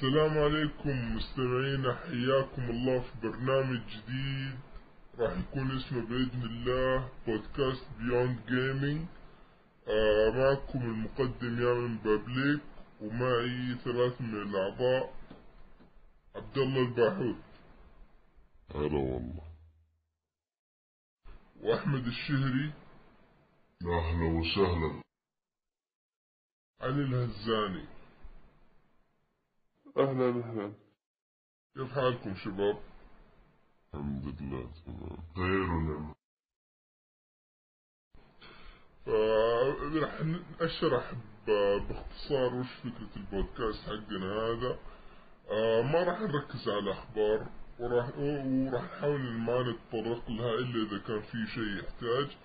السلام عليكم مستمعينا حياكم الله في برنامج جديد. راح يكون اسمه بإذن الله بودكاست بيوند جيمنج آه معكم المقدم يامن بابليك ومعي ثلاث من الأعضاء. عبد الله الباحوث. هلا والله. وأحمد الشهري. أهلا وسهلا. علي الهزاني. أهلا أهلا كيف حالكم شباب؟ الحمد لله تمام. خير ونعم راح أشرح باختصار وش فكرة البودكاست حقنا هذا. آه ما راح نركز على الأخبار وراح وراح نحاول ما نتطرق لها إلا إذا كان في شيء يحتاج.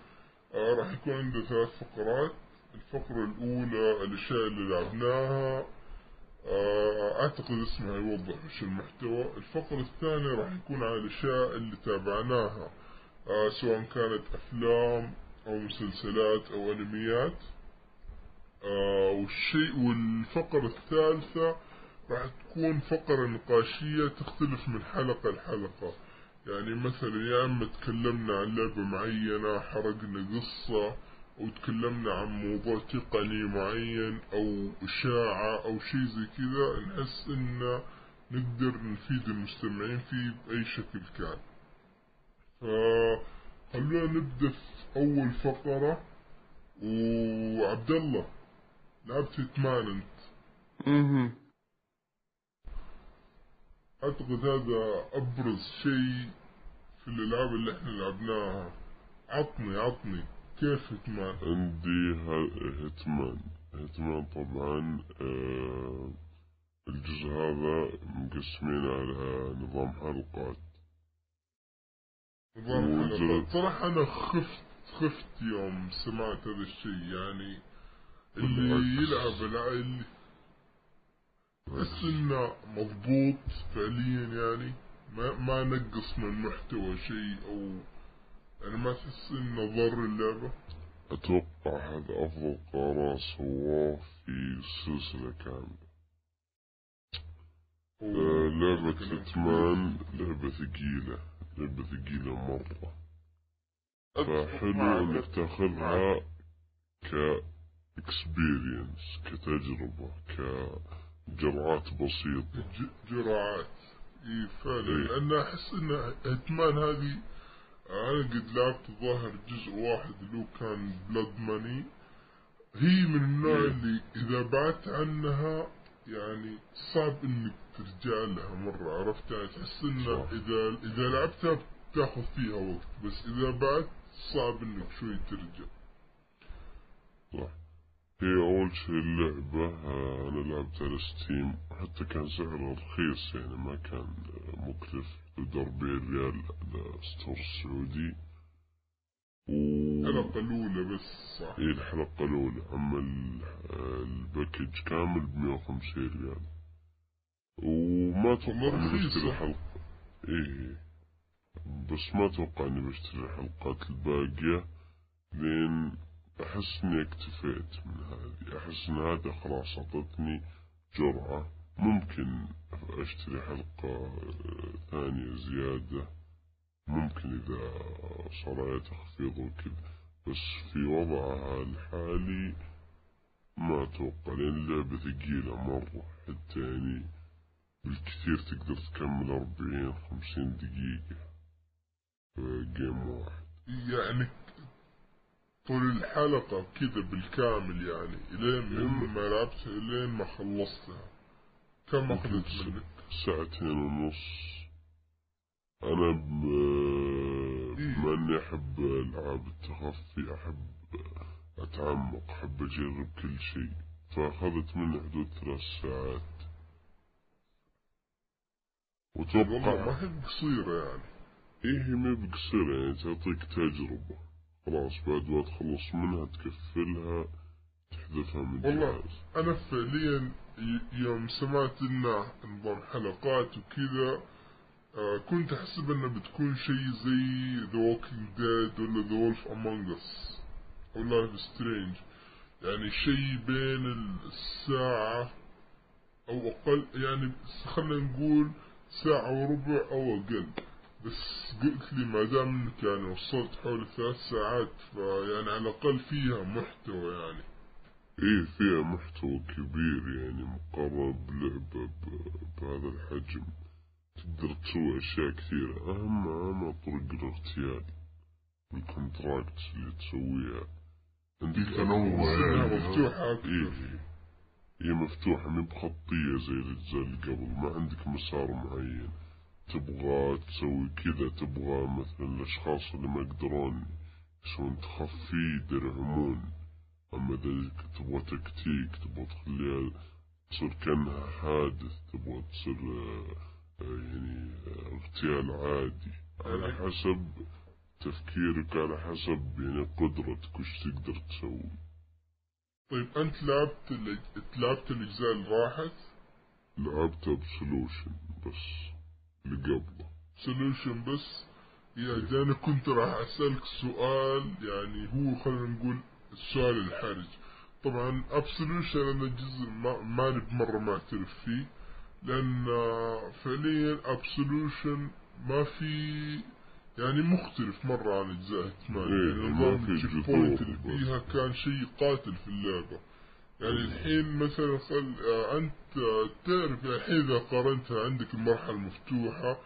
آه راح يكون عندنا ثلاث فقرات. الفقرة الأولى الأشياء اللي لعبناها. آه أعتقد اسمها يوضح وش المحتوى. الفقرة الثانية راح يكون على الأشياء اللي تابعناها آه سواء كانت أفلام أو مسلسلات أو أنميات. آه والشيء والفقرة الثالثة راح تكون فقرة نقاشية تختلف من حلقة لحلقة. يعني مثلا يا أما تكلمنا عن لعبة معينة حرقنا قصة أو تكلمنا عن موضوع تقني معين أو إشاعة أو شيء زي كذا نحس إن نقدر نفيد المستمعين فيه باي شكل كان. فخلونا نبدأ في أول فقرة وعبد الله لعبت هيتمان أنت. أها أعتقد هذا أبرز شيء في الألعاب اللي إحنا لعبناها. عطني عطني. كيف هيتمان عندي ه- هيتمان هيتمان طبعا آه الجزء هذا مقسمين على نظام حلقات نظام. حلقات صراحة أنا خفت خفت يوم سمعت هذا الشيء يعني اللي. يلعب الع- اللي تحس إنه مضبوط فعليا يعني ما ما نقص من محتوى شيء أو يعني ما تحس إنه ضر اللعبة. أتوقع هذا أفضل قرار سواه في السلسلة كاملة. آه لعبة هيتمان لعبة ثقيلة لعبة ثقيلة مرة. فحلو إنك تاخذها ك experience كتجربة كجرعات بسيطة. جرعات. إي فعلا. لأن أحس إن هيتمان هذه أنا قد لعبت ظاهر جزء واحد هو كان بلاد ماني هي من النوع إيه. اللي إذا بعدت عنها يعني صعب إنك ترجع لها مرة عرفت؟ يعني تحس ان صح. إذا إذا لعبتها بتاخذ فيها وقت بس إذا بعدت صعب إنك شوي ترجع. صح. هي أول شيء اللعبة أنا لعبتها على Steam حتى كان سعرها رخيص يعني ما كان مكلف. 40 ريال على store السعودي. و الحلقة الأولى بس صح؟ هي الحلقة الأولى. أما ال- ال package كامل ب 150 ريال. وما أتوقع إني. بشتري حلقة. إيه بس ما أتوقع إني بشتري الحلقات الباقية لين أحس إني اكتفيت من هذه. أحس إن هذا خلاص أعطتني جرعة. ممكن أشتري حلقة آه، ثانية زيادة. ممكن إذا صار عليها تخفيض وكذا. بس في وضعها الحالي ما أتوقع لأن اللعبة ثقيلة مرة. حتى يعني بالكثير تقدر تكمل أربعين خمسين دقيقة في جيم واحد. يعني طول الحلقة كذا بالكامل يعني إلين ما لعبت إلين ما خلصتها. كم أخذت منك؟ ساعتين ونص. أنا ب... إيه. بما إني أحب ألعاب التخفي أحب أتعمق أحب أجرب كل شيء. فأخذت مني حدود ثلاث ساعات. والله وأتوقع ما هي قصيرة يعني. إيه هي ما بقصيرة يعني؟ تعطيك تجربة. خلاص بعد ما تخلص منها تكفلها تحذفها من والله أنا فعليا يوم سمعت إنه نظام حلقات وكذا آه كنت أحسب إنه بتكون شيء زي The Walking Dead ولا The Wolf Among Us أو Life is Strange. يعني شيء بين الساعة أو أقل يعني خلينا نقول ساعة وربع أو أقل. بس قلت لي ما دام إنك يعني وصلت حول ثلاث ساعات فيعني على الأقل فيها محتوى يعني. إيه فيها محتوى كبير يعني مقارنة بلعبة بهذا الحجم. تقدر تسوي أشياء كثيرة. أهم أهم طرق الاغتيال الكونتراكت اللي تسويها. عندك تنوع يعني. مفتوحة أكثر. إيه هي مفتوحة من بخطية زي الأجزاء اللي قبل. ما عندك مسار معين. تبغى تسوي كذا تبغى مثلا الأشخاص اللي ما يقدرون يسوون تخفي يدرعمون أما إذا تبغى تكتيك تبغى تخليها تصير كأنها حادث تبغى تصير آه، يعني آه، اغتيال عادي. على حسب تفكيرك على حسب يعني قدرتك وش تقدر تسوي. طيب أنت لعبت لعبت الأجزاء اللي راحت؟ لعبتها Absolution بس اللي قبله. Absolution بس؟ يعني أنا كنت راح أسألك سؤال يعني هو خلينا نقول السؤال الحرج طبعا Absolution أنا جزء ما ماني بمرة معترف فيه لأن فعليا Absolution ما في يعني مختلف مرة عن أجزاء Hitman إيه يعني نظام ال checkpoint اللي فيها كان شيء قاتل في اللعبة. يعني الحين مثلا خل آه أنت تعرف يعني الحين إذا قارنتها عندك المرحلة المفتوحة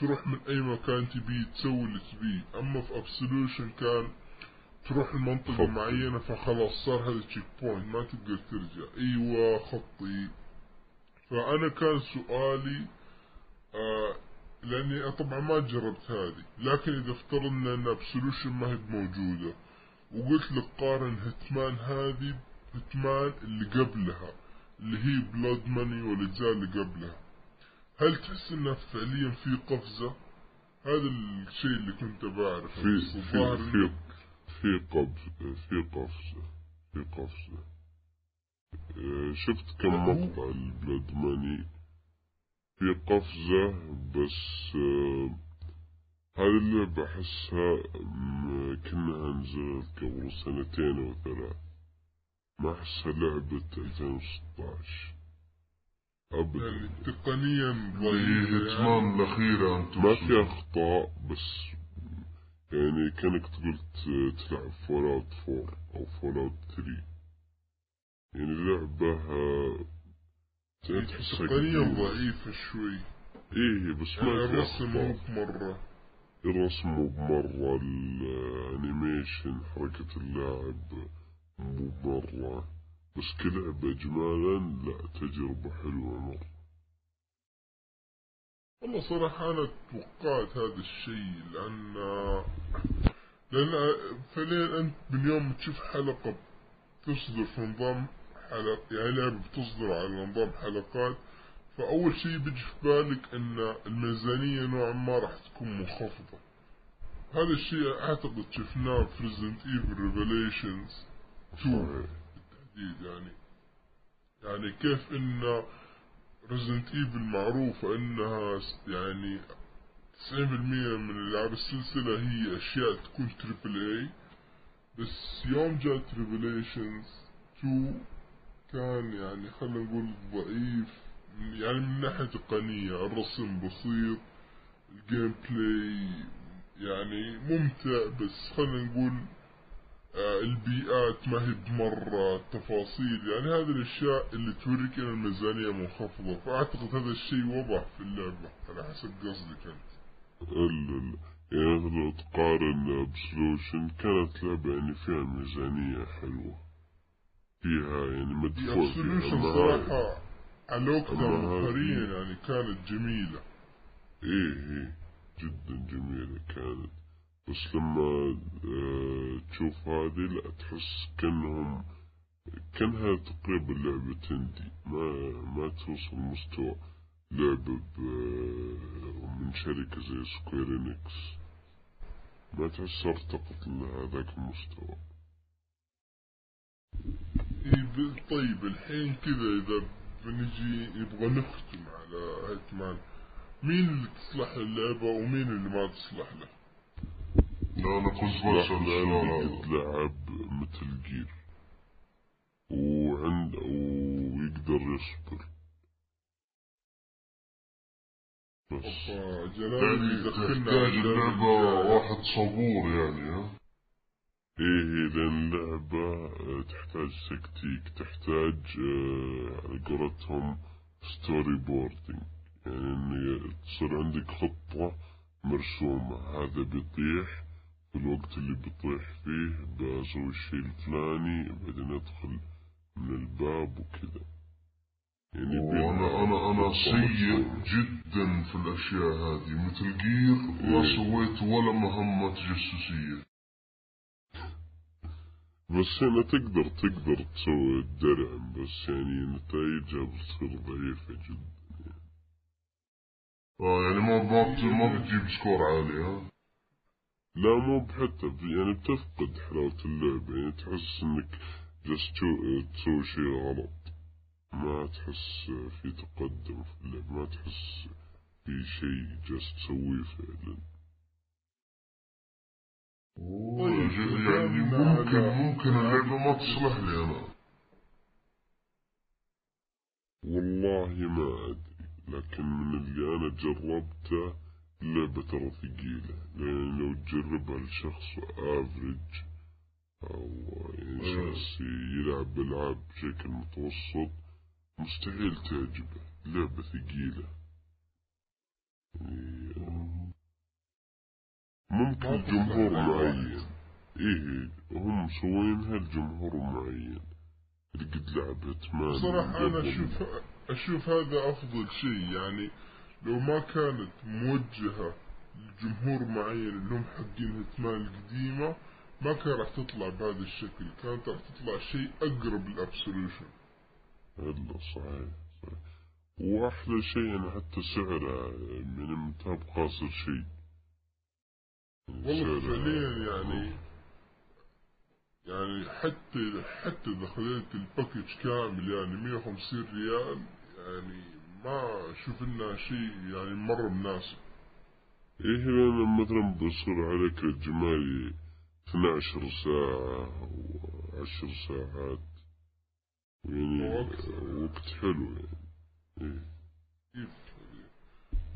تروح من أي مكان تبيه تسوي اللي تبيه أما في Absolution كان تروح لمنطقة معينة فخلاص صار هذا checkpoint ما تقدر ترجع. أيوة خطي. فأنا كان سؤالي آه لأني طبعا ما جربت هذه. لكن إذا افترضنا إن ابسولوشن ما هي موجودة وقلت لك قارن هتمان هذه هتمان اللي قبلها اللي هي بلاد ماني والأجزاء اللي قبلها. هل تحس إنها فعليا في قفزة؟ هذا الشيء اللي كنت بعرفه في في في في قفزة في قفزة في قفزة شفت كم مقطع البلاد ماني في قفزة بس هذه اللعبة أحسها كأنها نزلت قبل سنتين أو ثلاث ما أحسها لعبة 2016 أبدا يعني تقنيا الإتمام الأخيرة ما في أخطاء بس يعني كأنك تقول تلعب Fallout 4 أو Fallout 3 يعني لعبة تقنيا ضعيفة شوي إيه بس ما يعني الرسم مو بمرة الرسم مو بمرة ال animation حركة اللاعب مو بمرة بس كلعبة اجمالا لا تجربة حلوة مرة والله صراحة أنا توقعت هذا الشيء لأن لأن فعليا أنت من يوم تشوف حلقة تصدر في نظام حلق يعني لعبة بتصدر على نظام حلقات فأول شيء بيجي في بالك أن الميزانية نوعا ما راح تكون منخفضة. هذا الشيء أعتقد شفناه في Resident Evil Revelations 2 بالتحديد يعني يعني كيف أن Resident Evil معروفة أنها يعني 90% من ألعاب السلسلة هي أشياء تكون triple A بس يوم جات Revelations 2 كان يعني خلينا نقول ضعيف. يعني من ناحية تقنية الرسم بسيط ال gameplay يعني ممتع بس خلينا نقول البيئات ما هي بمرة تفاصيل. يعني هذه الأشياء اللي توريك ان الميزانية منخفضة. فأعتقد هذا الشيء وضح في اللعبة. على حسب قصدك ال يعني لو تقارن بسلوشن كانت لعبة يعني فيها ميزانية حلوة. فيها يعني مدفوع فيها صراحة على وقتها حاليا يعني كانت جميلة. إيه إيه. جدا جميلة كانت. بس لما آه تشوف هذه لا تحس كأنهم كأنها تقريبا لعبة indie ما ما توصل مستوى لعبة من شركة زي Square Enix ما تحس ارتقت لهذاك المستوى. إيه طيب الحين كذا إذا بنجي يبغى نختم على Hitman مين اللي تصلح اللعبة ومين اللي ما تصلح له؟ لا أنا كنت بسأل لعب مثل جير وعند ويقدر يصبر. بس يعني تحتاج اللعبة. واحد صبور يعني ها؟ إيه لأن اللعبة آه، تحتاج تكتيك تحتاج آه، على قولتهم storyboarding يعني تصير عندك خطة مرسومة. هذا بيطيح في الوقت اللي بيطيح فيه بسوي الشيء الفلاني بعدين ادخل من الباب وكذا يعني وأنا أنا أنا سيء جدا في الأشياء هذه. Metal Gear ما إيه. سويت ولا مهمة تجسسية. بس هنا تقدر تقدر تسوي الدرع بس يعني نتائجها بتصير ضعيفة جدا. آه يعني ما ما بتجيب سكور عالي ها؟ لا مو بحتى ب- يعني بتفقد حلاوة اللعبة يعني تحس إنك جالس تشو- تسوي شيء غلط. ما تحس في تقدم في اللعبة ما تحس في شيء جالس تسويه فعلا. طيب يعني ممكن ممكن اللعبة ما تصلح لي أنا. والله ما أدري لكن من اللي أنا جربته اللعبة ترى ثقيلة لأن لو تجربها لشخص افريج أو يعني أيوة. شخص يلعب ألعاب بشكل متوسط مستحيل تعجبه. لعبة ثقيلة يعني ممكن ما لأي معين. إيه هم مسوينها لجمهور معين. اللي قد لعب هتمان بصراحة أنا. أشوف أشوف هذا أفضل شيء يعني لو ما كانت موجهة لجمهور معين اللي هم حقين هتمان القديمة ما كان راح تطلع بهذا الشكل. كانت راح تطلع شيء أقرب للأبسولوشن إلا صحيح صحيح. وأحلى شيء ان حتى سعره من متى بقاصر شيء. والله فعليا يعني يعني حتى حتى إذا خذيت الباكج كامل يعني 150 ريال يعني ما أشوف إنها شيء يعني مرة مناسب إيه لأن مثلا بيصير عليك الجمالي 12 ساعة 10 ساعات. يعني. وقت. حلو يعني. إيه.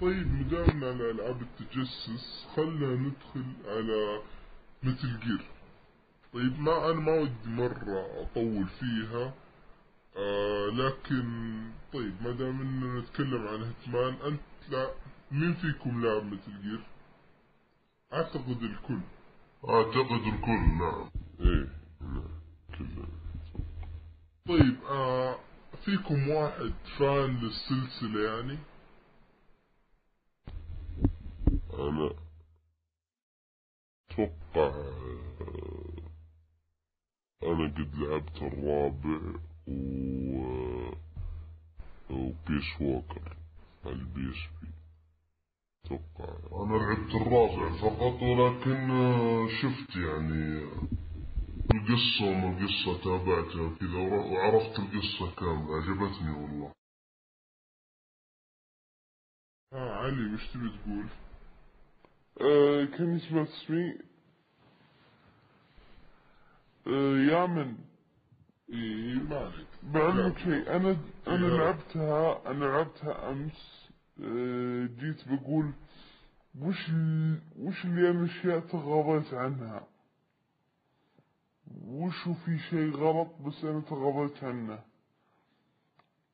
طيب مدامنا على ألعاب التجسس خلنا ندخل على مثل جير طيب ما أنا ما ودي مرة أطول فيها. آه لكن طيب ما دام إننا نتكلم عن هتمان أنت لا مين فيكم لاعب مثل جير؟ أعتقد الكل. أعتقد الكل نعم. إيه. نعم كذا. طيب آه فيكم واحد فان للسلسلة يعني؟ أنا أتوقع آه، أنا قد لعبت الرابع. و و Peace Walker على ال PSP أتوقع أنا لعبت الرابع فقط ولكن آه، شفت يعني آه، القصة وما القصة تابعتها كذا ور- وعرفت القصة كاملة عجبتني والله آه علي وش تبي تقول؟ Uh, can you smell me? Uh, يا من إيه ما عليك بعلمك شيء أنا أنا إيه. لعبتها أنا لعبتها أمس آه، جيت بقول وش ال... وش اللي أنا أشياء تغاضيت عنها؟ وشو في شيء غلط بس أنا تغاضيت عنه؟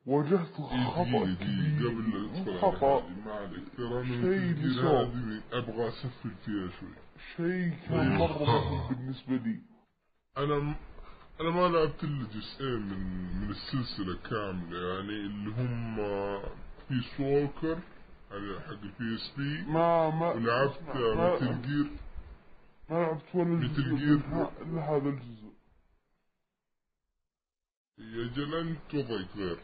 واجهت خطأ دقيقة كبير. قبل خطأ. شيء أنا أبغى أسفل فيها شوي. شيء كان مرة بالنسبة لي. أنا. أنا ما لعبت إلا جزئين من من السلسلة كاملة يعني اللي هم Peace Walker على حق ال PSP ما ما ولعبت Metal Gear ما لعبت ولا جزء Gear. الا هذا الجزء. يا رجل انت وضعك غير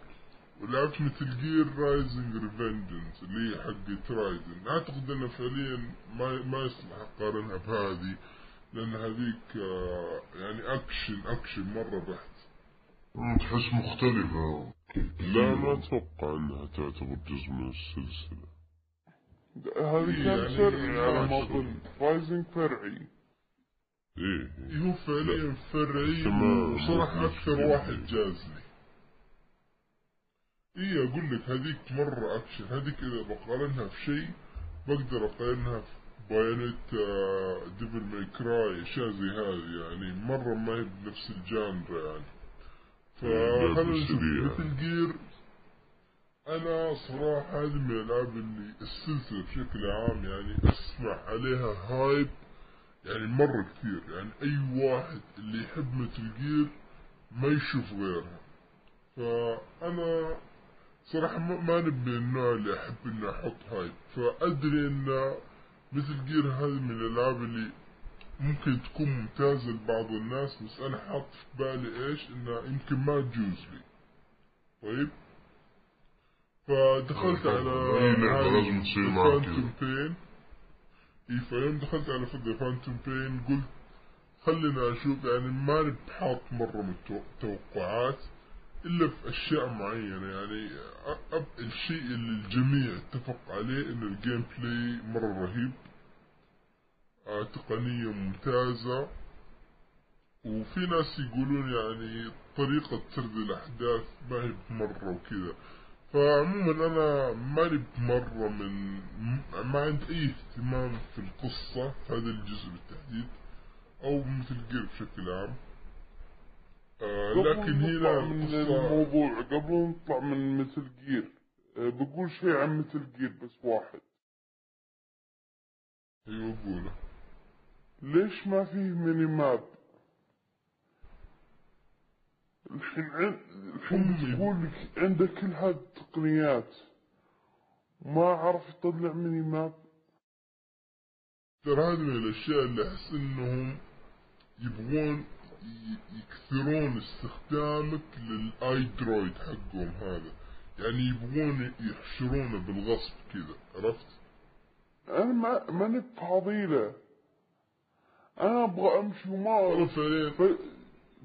ولعبت Metal Gear Rising Revengeance اللي هي حق Raiden أعتقد إنه فعليا ما ما يصلح أقارنها بهذه. لأن هذيك آه، يعني action action مرة بحت. تحس مختلفة. لا ما أتوقع إنها تعتبر جزء من السلسلة. هذا إيه، كان يعني فرعي على ما اظن Rising فرعي. إيه إيه. هو فعليا فرعي. وصراحة أكثر واحد جاز لي. اي أقول لك هذيك مرة أكشن. هذيك إذا بقارنها في شيء بقدر أقارنها في Bayonetta Devil May Cry أشياء زي هذه يعني مرة ما هي بنفس ال genre يعني. فخلنا نشوف. Metal Gear؟ أنا صراحة هذه من الألعاب اللي السلسلة بشكل عام يعني أسمع عليها hype يعني مرة كثير. يعني أي واحد اللي يحب مثل جير ما يشوف غيرها فأنا صراحة ما من النوع اللي أحب إني أحط هايب. فأدري إن مثل جير هذه من الألعاب اللي ممكن تكون ممتازة لبعض الناس بس أنا حاط في بالي إيش؟ إنها يمكن ما تجوز لي. طيب؟ فدخلت على Phantom Pain إي فيوم دخلت على Phantom Pain قلت خلينا أشوف يعني ما بحاط مرة من التوقعات إلا في أشياء معينة يعني الشيء اللي الجميع اتفق عليه إن ال gameplay مرة رهيب آه، تقنية ممتازة. وفي ناس يقولون يعني طريقة سرد الأحداث ما هي بمرة وكذا. فعموما أنا ماني بمرة من ما عندي أي اهتمام في القصة في هذا الجزء بالتحديد أو Metal Gear بشكل عام. آه لكن هنا من الموضوع قبل نطلع من Metal Gear آه، بقول شيء عن Metal Gear بس واحد. أيوة قوله. ليش ما فيه mini map الحين عن- الحين تقول لك عنده كل هذه التقنيات. ما عرف يطلع ميني ماب ترى هذه من الأشياء اللي أحس إنهم يبغون يكثرون استخدامك للآي درويد حقهم هذا. يعني يبغون يحشرونه بالغصب كذا عرفت؟ أنا ما ماني بفضيلة أنا أبغى أمشي وما فعليا ف-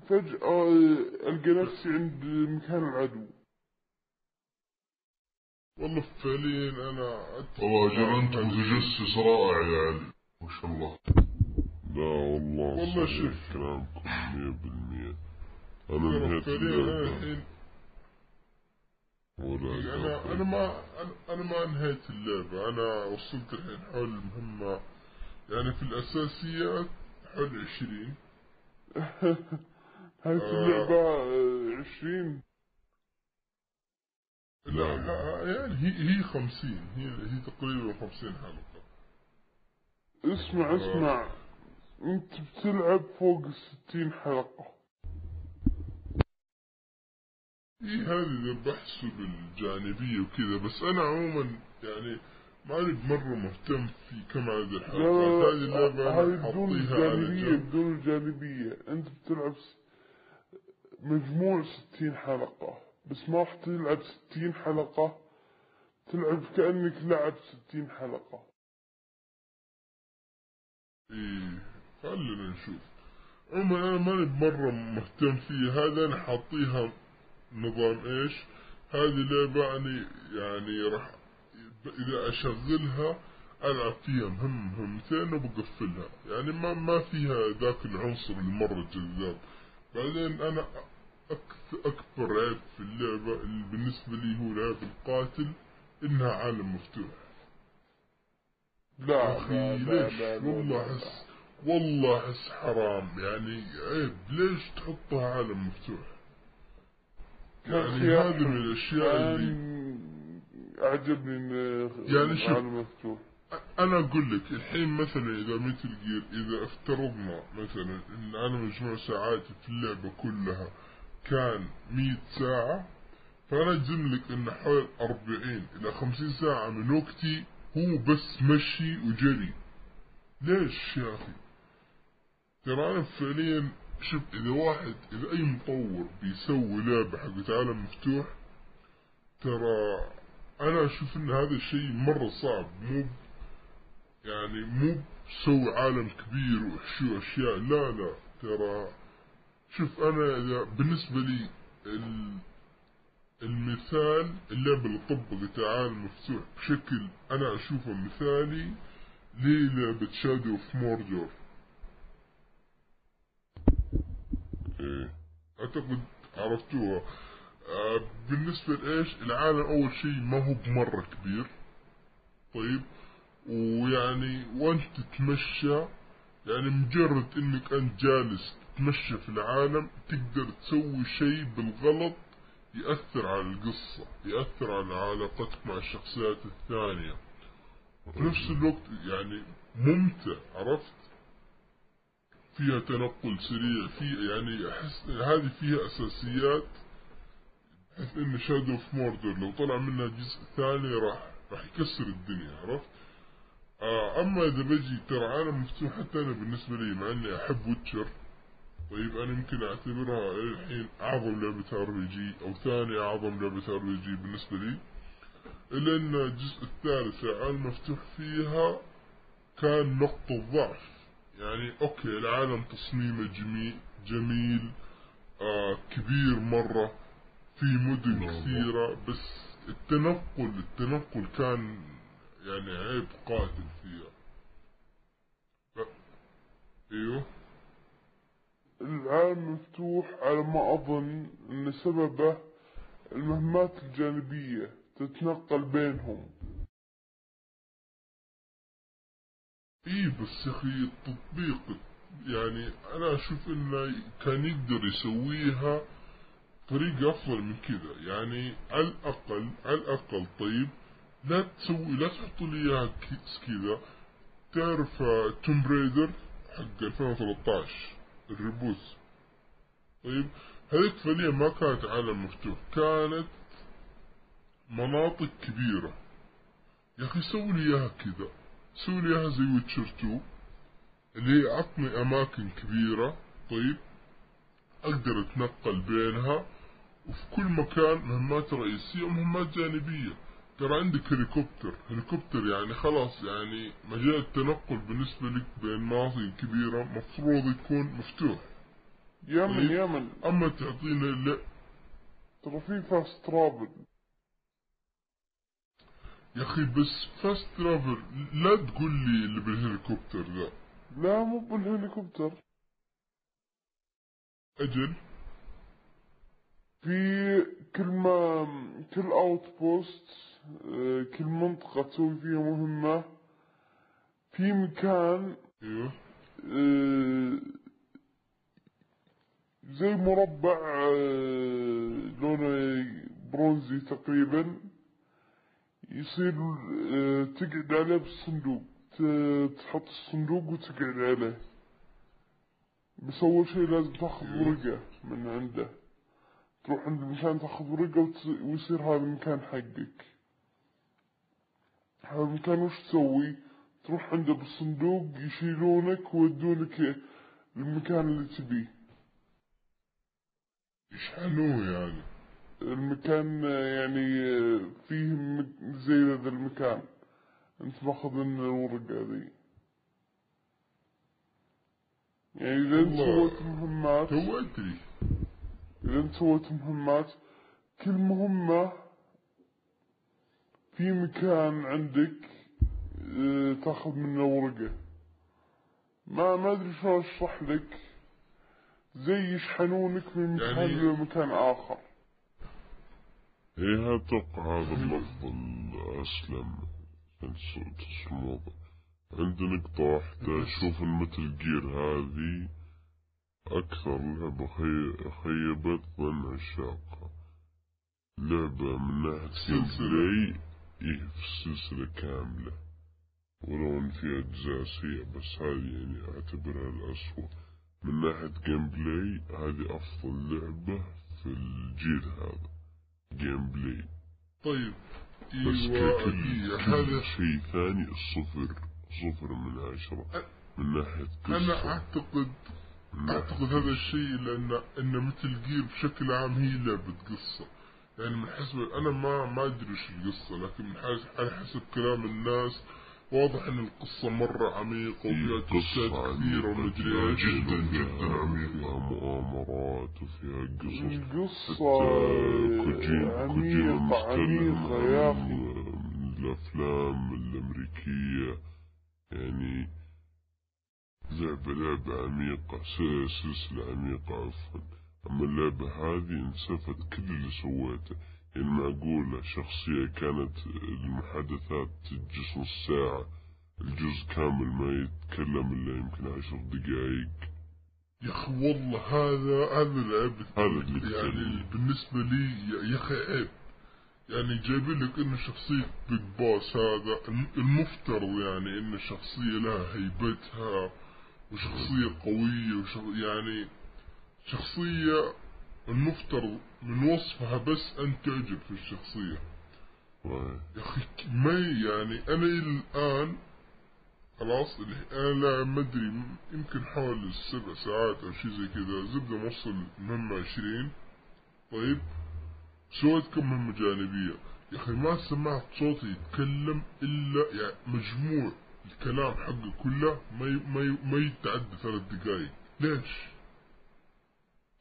فجأة ألقى نفسي عند مكان العدو. والله فعليا أنا أتفق والله هذه متجسس رائع يا علي. ما شاء الله. لا والله والله شوف. كلامكم مية بالمية. أنا ترى انهيت فعليا أنا اللعبة الحين. ولا أنا أنا ما أنا, أنا ما انهيت اللعبة. أنا وصلت الحين حول المهمة يعني في الأساسيات حول عشرين. هاي آه. اللعبة آه، عشرين؟ لا يعني هي هي خمسين. هي هي تقريبا خمسين حلقة. اسمع آه. اسمع انت بتلعب فوق الستين حلقة. هي هذه اللي بحسب الجانبية وكذا بس أنا عموما يعني ماني بمرة مهتم في كم عدد الحلقات. هذه اللعبة هاي بدون الجانبية بدون الجانبية أنت بتلعب مجموع ستين حلقة بس ما راح تلعب ستين حلقة. تلعب كأنك لعب ستين حلقة. إيه. خلينا نشوف. عموما أنا ماني بمرة مهتم فيها. هذا أنا حاطيها نظام إيش؟ هذه لعبة يعني يعني راح إذا أشغلها ألعب فيها. مهم مهمتين وبقفلها. يعني ما ما فيها ذاك العنصر المرة جذاب. بعدين أنا أكثر أكبر عيب في اللعبة اللي بالنسبة لي هو العيب القاتل إنها عالم مفتوح. لا لا ليش؟ والله لا. أحس والله أحس حرام. يعني عيب ليش تحطها عالم مفتوح يعني هذه من أخي، الأشياء اللي أعجبني إن يعني شوف. العالم مفتوح أنا أقول لك الحين مثلا إذا مثل جير إذا افترضنا مثلا إن أنا مجموع ساعاتي في اللعبة كلها كان مية ساعة فأنا أجزم لك إن حوالي أربعين إلى خمسين ساعة من وقتي هو بس مشي وجري. ليش يا أخي؟ أنا فعليا شوف اذا واحد اذا أي مطور بيسوي لعبة حقت عالم مفتوح ترى أنا أشوف إن هذا الشيء مرة صعب مو يعني مو بسوي عالم كبير وحشو أشياء لا لا ترى شوف أنا إذا بالنسبة لي ال- المثال اللعبة اللي طبقت عالم مفتوح بشكل أنا أشوفه مثالي للعبة Shadow of Mordor إيه اعتقد عرفتوها. آه بالنسبة لإيش؟ العالم أول شيء ما هو بمرة كبير. طيب؟ ويعني وانت تتمشى يعني مجرد إنك أنت جالس تتمشى في العالم تقدر تسوي شيء بالغلط يأثر على القصة يأثر على علاقتك مع الشخصيات الثانية. في نفس الوقت يعني ممتع عرفت؟ فيها تنقل سريع في يعني أحس هذه فيها أساسيات بحيث إن Shadow of Mordor لو طلع منها جزء ثاني راح راح يكسر الدنيا عرفت؟ آه أما إذا بجي ترى عالم مفتوح حتى أنا بالنسبة لي مع إني أحب Witcher طيب أنا يمكن أعتبرها الحين أعظم لعبة RPG أو ثاني أعظم لعبة RPG بالنسبة لي. إلا أن الجزء الثالث العالم مفتوح فيها كان نقطة ضعف. يعني أوكي العالم تصميمه جميل جميل آه كبير مرة في مدن كثيرة بس التنقل التنقل كان يعني عيب قاتل فيها. ف... أيوه. العالم مفتوح على ما أظن أن سببه المهمات الجانبية تتنقل بينهم. إيه بس يا أخي التطبيق يعني أنا أشوف إنه كان يقدر يسويها طريقة أفضل من كذا. يعني على الأقل على الأقل طيب لا تسوي لا تحط لي إياها كذا. تعرف توم بريدر حق 2013 الريبوس طيب هذيك فعليا ما كانت عالم مفتوح كانت مناطق كبيرة. يا أخي سوي لي إياها كذا. اياها زي Witcher 2 اللي هي عطني أماكن كبيرة. طيب. أقدر أتنقل بينها. وفي كل مكان مهمات رئيسية ومهمات جانبية. ترى عندك helicopter. helicopter يعني خلاص يعني مجال التنقل بالنسبة لك بين مناطق كبيرة مفروض يكون مفتوح. يمن طيب. يمن. أما تعطينا لا ترى في fast travel يا أخي بس fast travel لا تقول لي اللي بالهليكوبتر ذا. لا مو بالهليكوبتر. أجل؟ في كل ما كل outpost كل منطقة تسوي فيها مهمة. في مكان أيوه. آه، زي مربع آه، لونه برونزي تقريبا. يصير آه، تقعد عليه بالصندوق تحط الصندوق وتقعد عليه. بس أول شي لازم تأخذ ورقة من عنده. تروح عند المكان تأخذ ورقة ويصير هذا المكان حقك. هذا المكان وش تسوي؟ تروح عنده بالصندوق يشيلونك ويودونك المكان اللي تبيه. يشحنوه يعني. المكان يعني فيه زي هذا المكان. أنت ماخذ من الورقة ذي يعني إذا أنت. سويت مهمات تو أدري. إذا أنت سويت مهمات كل مهمة في مكان عندك آه، تأخذ منه ورقة. ما ما أدري شلون أشرح لك. زي يشحنونك من مكان يعني- إلى مكان إيه أتوقع هذا الافضل أسلم. عشان تص- تصميمه عندي نقطة واحدة. شوف المتل جير هذه. أكثر لعبة خي... خيبت ظن عشاقها لعبة من ناحية game سلسلة. play إيه في السلسلة كاملة. ولو إن في أجزاء سيئة بس هذه يعني أعتبرها الأسوأ. من ناحية gameplay هذه أفضل لعبة في الجيل هذا. gameplay طيب بس ككل إيه، كل هذا شيء ثاني صفر صفر من عشرة من ناحية أنا قصة اعتقد من ناحية أعتقد هذا الشيء لأن ان مثل جير بشكل عام هي لعبة قصة. يعني من حسب أنا ما ما أدري إيش القصة لكن من حسب على حسب كلام الناس واضح إن القصة مرة عميقة وفيها توستات قصة كثيرة عميقة ومدري إيش جدا جدا عميقة. فيها مؤامرات وفيها قصص القصة عميقة عميقة يا من الأفلام الأمريكية. يعني لعبة لعبة عميقة سلسلة عميقة عفوا. أما اللعبة هذه انسفت كل اللي سويته. يعني معقولة شخصية كانت المحادثات تجلس نص ساعة الجزء كامل ما يتكلم إلا يمكن عشر دقايق يا أخي والله هذا هذا العيب. هذا اللي يعني. بالنسبة لي يا- أخي عيب. يعني جايبين لك ان شخصية بيج بوس هذا الم- المفترض يعني ان الشخصية لها هيبتها وشخصية قوية وشخ... يعني شخصية المفترض من وصفها بس أن تعجب في الشخصية. يا أخي ما يعني أنا الآن خلاص اللي أنا لا ما أدري يمكن حوالي السبع ساعات أو شيء زي كذا زبدة موصل مهمة عشرين طيب سويت كم مهمة جانبية يا أخي ما سمعت صوتي يتكلم إلا يعني مجموع الكلام حقه كله ما ي- ما ي- ما يتعدى ثلاث دقايق ليش؟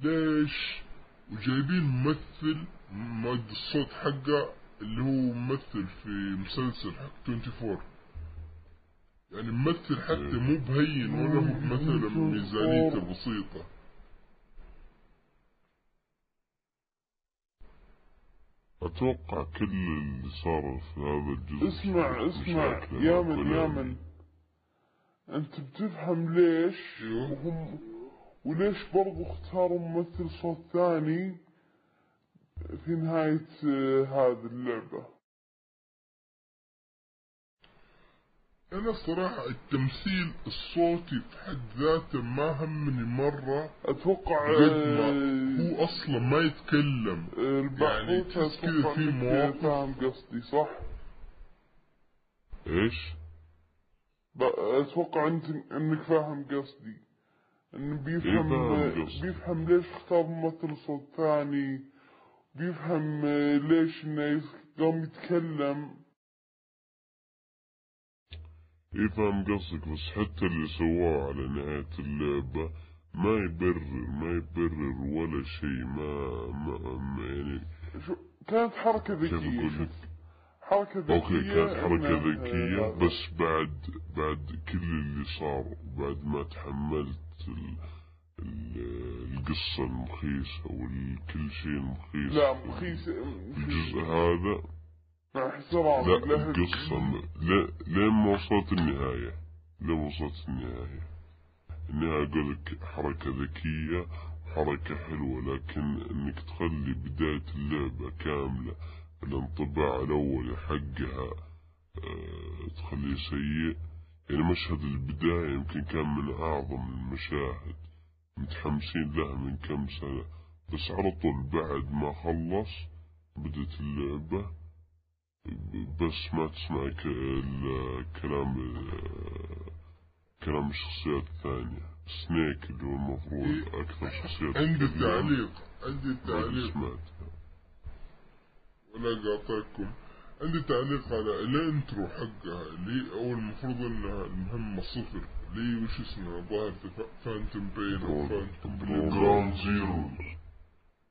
ليش؟ وجايبين ممثل مؤدي الصوت حقه اللي هو ممثل في مسلسل حق 24 يعني ممثل حتى مو بهين ولا هو مثلا ميزانيته بسيطة أتوقع كل اللي صار في هذا الجزء اسمع اسمع مشاكل يا مع من كونامي. يا من أنت بتفهم ليش أيوه. وهم وليش برضو اختاروا ممثل صوت ثاني في نهاية آه، هذه اللعبة أنا صراحة التمثيل الصوتي في حد ذاته ما همني مرة أتوقع قد ما آه، هو أصلا ما يتكلم آه، البحوث تحس كذا في مواقف. فاهم قصدي صح؟ إيش؟ ب- أتوقع أنت أنك فاهم قصدي انه بيفهم. بيفهم ليش اختار ممثل صوت ثاني بيفهم آه، ليش انه يس- قام يتكلم. فاهم قصدك بس حتى اللي سواه على نهاية اللعبة ما يبرر ما يبرر ولا شيء ما, ما, ما يعني شو كانت حركة ذكية حركة ذكية أوكي كانت حركة ذكية آه، بس بعد بعد كل اللي صار وبعد ما تحملت القصة المخيسة وكل شيء مخيس لا في مخيس الجزء هذا لا القصة لا لين ما وصلت النهاية لين وصلت النهاية. النهاية أقول لك حركة ذكية حركة حلوة لكن إنك تخلي بداية اللعبة كاملة الانطباع الأولي حقها آه، تخليه سيء. يعني مشهد البداية يمكن كان من أعظم المشاهد. متحمسين له من كم سنة. بس على طول بعد ما خلص بدت اللعبة. بس ما تسمع كلام كلام الشخصيات الثانية. Snake اللي هو المفروض أكثر شخصيات عندي تعليق عندي تعليق ولا قاطعكم. عندي تعليق على ال intro حقها اللي هو المفروض إنها المهمة صفر. اللي وش اسمه ظاهر Phantom Pain أو Phantom بلو Ground Zeroes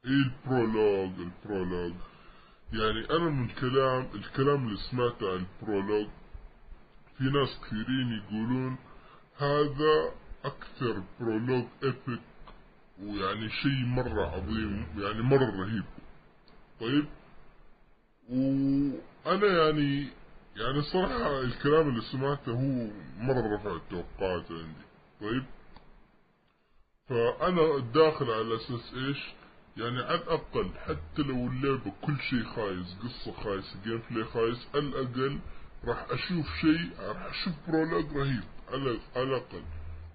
إيه ال prologue ال prologue يعني أنا من كلام الكلام اللي سمعته عن ال prologue في ناس كثيرين يقولون هذا أكثر prologue epic ويعني شيء مرة عظيم يعني مرة رهيب. طيب؟ وأنا يعني يعني صراحة الكلام اللي سمعته هو مرة رفع التوقعات عندي. طيب؟ فأنا داخل على أساس إيش؟ يعني على الأقل حتى لو اللعبة كل شيء خايس قصة خايسة gameplay خايس على الأقل راح أشوف شيء راح أشوف prologue رهيب على الأقل.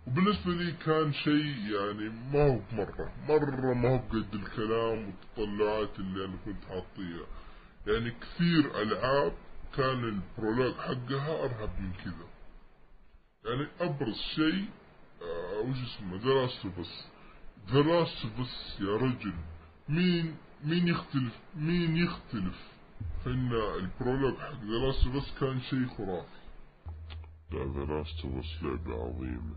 وبالنسبة لي كان شيء يعني ما هو بمرة مرة ما هو بقد الكلام والتطلعات اللي أنا كنت حاطيها. يعني كثير ألعاب كان ال prologue حقها أرهب من كذا. يعني أبرز شيء آه وش اسمه؟ The Last of Us يا رجل. مين مين يختلف مين يختلف في إن ال prologue حق of Us كان شيء خرافي؟ لا of Us لعبة عظيمة.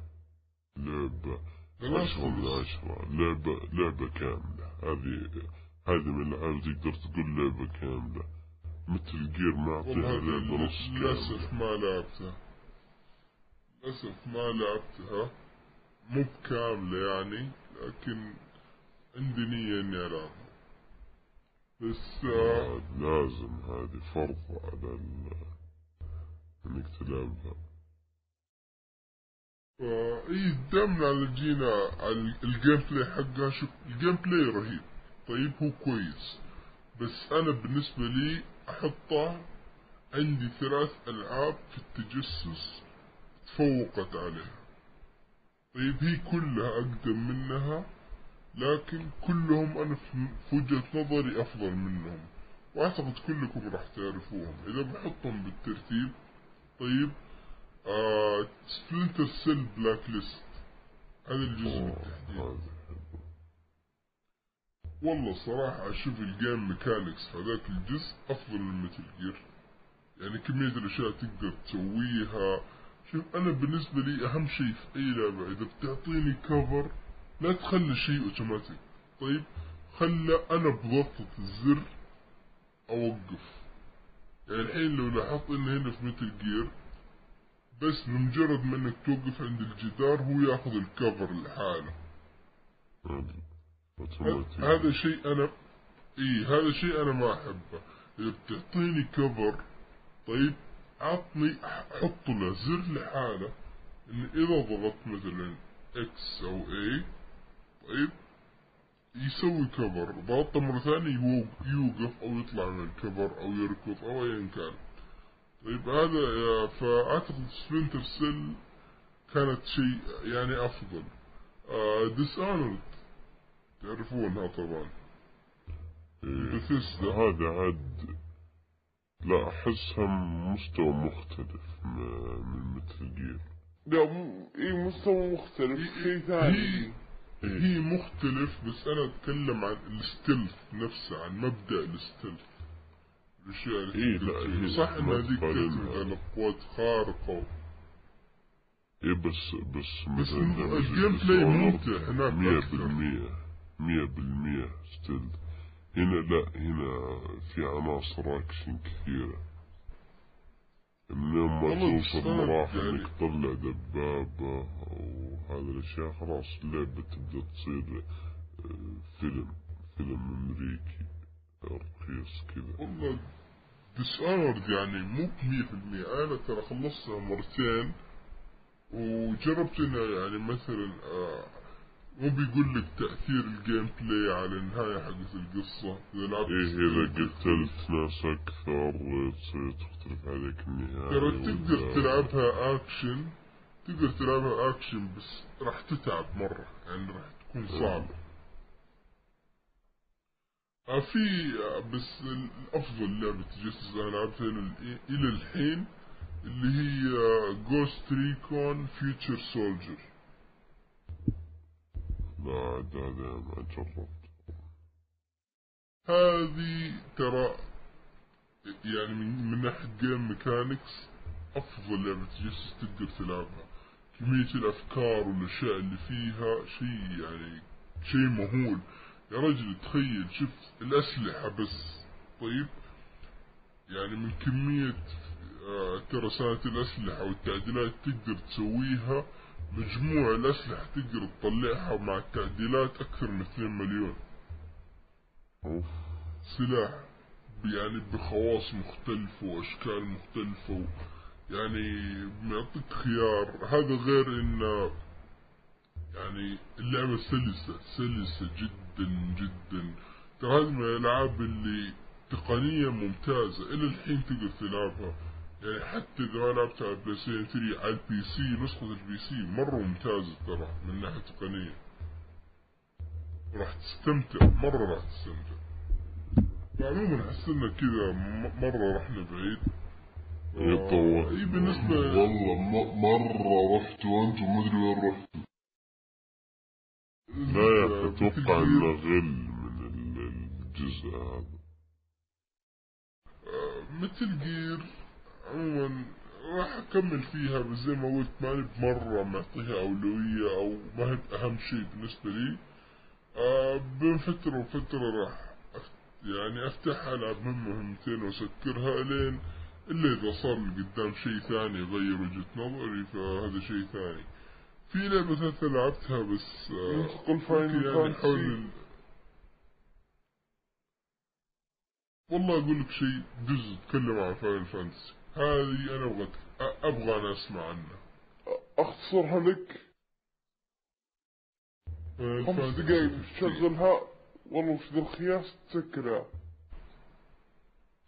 لعبة عشرة من. عشرة. لعبة لعبة كاملة. هذه هذه من الألعاب تقدر تقول لعبة كاملة. Metal Gear هذه لعبة نص كاملة. للأسف ما لعبتها. للأسف ما لعبتها. مو بكاملة يعني لكن عندي نية إني ألعبها. بس آه لازم هذه فرض على ال... إنك تلعبها. إي دامنا على جينا على ال gameplay حقها شوف ال gameplay رهيب. طيب هو كويس. بس أنا بالنسبة لي أحطه عندي ثلاث ألعاب في التجسس تفوقت عليها. طيب هي كلها أقدم منها لكن كلهم أنا في وجهة نظري أفضل منهم. وأعتقد كلكم راح تعرفوهم. إذا بحطهم بالترتيب طيب آه Splinter Cell Blacklist هذا الجزء بالتحديد. والله صراحة أشوف ال game mechanics هذاك الجزء أفضل من Metal Gear يعني كمية الأشياء تقدر تسويها. شوف أنا بالنسبة لي أهم شيء في أي لعبة إذا بتعطيني كفر لا تخلي شيء أوتوماتيك طيب خلى أنا بضغطة الزر أوقف. يعني الحين لو لاحظت إن هنا في مثل جير بس بمجرد ما إنك توقف عند الجدار هو ياخذ الكفر لحاله. هذا شيء أنا إي هذا شيء أنا ما أحبه. إذا بتعطيني cover طيب عطني حط له زر لحاله. إن إذا ضغطت مثلا X أو A طيب يسوي cover ضغطه مرة ثانية يوقف أو يطلع من ال cover أو يركض أو ايا كان. طيب هذا فأعتقد Splinter Cell كانت شيء يعني أفضل. Dis آه تعرفونها طبعا. بثيسدا هذا عاد لا أحسها مستوى مختلف من Metal Gear لا اي مستوى مختلف. شيء ثاني. هي, هي مختلف بس أنا أتكلم عن ال stealth نفسه عن مبدأ ال stealth. الأشياء اللي إيه لا صح إن هذيك تعتمد على قوات خارقة. إيه بس بس بس ال gameplay ممتع هناك مية بالمية. مية بالمية stealth هنا لا هنا في عناصر اكشن كثيرة. من يوم ما توصل مراحل يعني انك تطلع دبابة وهذه الأشياء خلاص اللعبة تبدأ تصير آه، فيلم فيلم أمريكي رخيص كذا. والله Dis يعني مو بمية في المية أنا ترى خلصتها مرتين وجربت إنه يعني مثلا مو بيقول لك تأثير ال gameplay على النهاية حقت القصة. إذا لعبت إيه إذا قتلت ناس أكثر تختلف عليك النهاية ترى تقدر تلعبها أكشن تقدر تلعبها أكشن بس راح تتعب مرة يعني راح تكون صعبة. آه، في آه، بس الأفضل لعبة تجسس أنا لعبتها إلى الحين اللي هي Ghost Recon Future Soldier لا هذا ما جربت هذه ترى يعني من, من ناحية game mechanics أفضل لعبة تجسس تقدر تلعبها. كمية الأفكار والأشياء اللي فيها شيء يعني شيء مهول. يا رجل تخيل شوف الأسلحة بس. طيب؟ يعني من كمية آه، ترسانة الأسلحة والتعديلات تقدر تسويها مجموع الأسلحة تقدر تطلعها مع التعديلات أكثر من 2 مليون. أوف. سلاح يعني بخواص مختلفة وأشكال مختلفة يعني بيعطيك خيار. هذا غير إن يعني اللعبة سلسة سلسة جدا جدا. ترى هذه من الألعاب اللي تقنيا ممتازة. إلى الحين تقدر تلعبها. حتى إذا ما لعبتها على البلاي ستيشن 3 على ال PC نسخة ال PC مرة ممتازة ترى من ناحية تقنية راح تستمتع مرة راح تستمتع. عموما حسنا كذا مرة رحنا بعيد. يطول إي بالنسبة والله مرة رحتوا أنتم مدري وين رحتوا. لا يا أخي أتوقع إنه غل من الجزء هذا. مثل جير. عموما راح أكمل فيها بس زي ما قلت ماني بمرة معطيها أولوية أو ما هي اهم شيء بالنسبة لي آه، بين فترة وفترة راح يعني أفتح العب من مهمتين وأسكرها الين إلا إذا صار قدام شيء ثاني يغير وجهة نظري فهذا شيء ثاني. في لعبة ثالثة لعبتها بس ننتقل Final Fantasy والله أقول لك شيء جزء تكلم عن Final Fantasy هذه أنا أبغى أبغى أنا أسمع عنها. اختصرها لك Final خمس دقايق 15. تشغلها والله وش ذا الخياس تسكرها.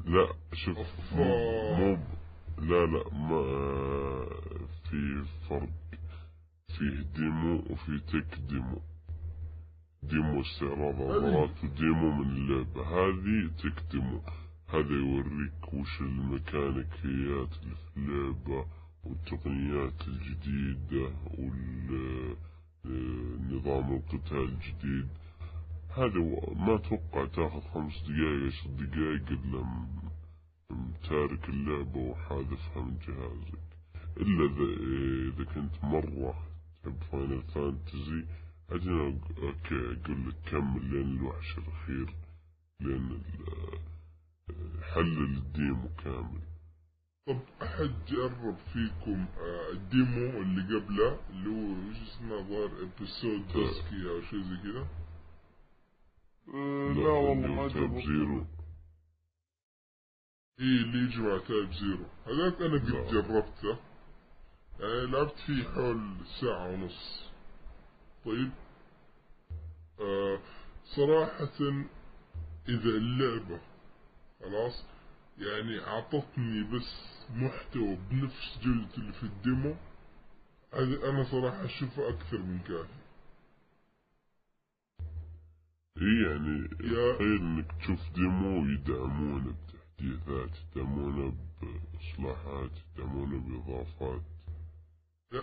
لا شوف. مو لا لا ما في فرق. فيه demo وفي tech demo. demo استعراض عضلات و demo من اللعبة. هذه tech demo. هذا يوريك وش الميكانيكيات اللي في اللعبة والتقنيات الجديدة والنظام القتال الجديد. هذا ما أتوقع تاخذ خمس دقايق عشر دقايق الا م- م- تارك اللعبة وحاذفها من جهازك. اذا إذا كنت مرة تحب Final Fantasy اجينا أق- okay أقول لك كمل لين الوحش الأخير لين حلل ال demo كامل. طب احد جرب فيكم آه، ال demo اللي قبله اللي هو وش اسمه ظهر Episode Duscae أو شيء زي كذا؟ أه لا والله مع Type-0. اي اللي يجي مع Type-0. هذاك أنا قد لا. جربته. يعني لعبت فيه حول ساعة ونص. طيب. آه صراحة إذا اللعبة خلاص؟ يعني أعطتني بس محتوى بنفس جودة اللي في ال demo. أنا صراحة اشوفه أكثر من كافي. اي يعني يا- تخيل إنك تشوف demo يدعمونه بتحديثات يدعمونه بإصلاحات يدعمونه بإضافات.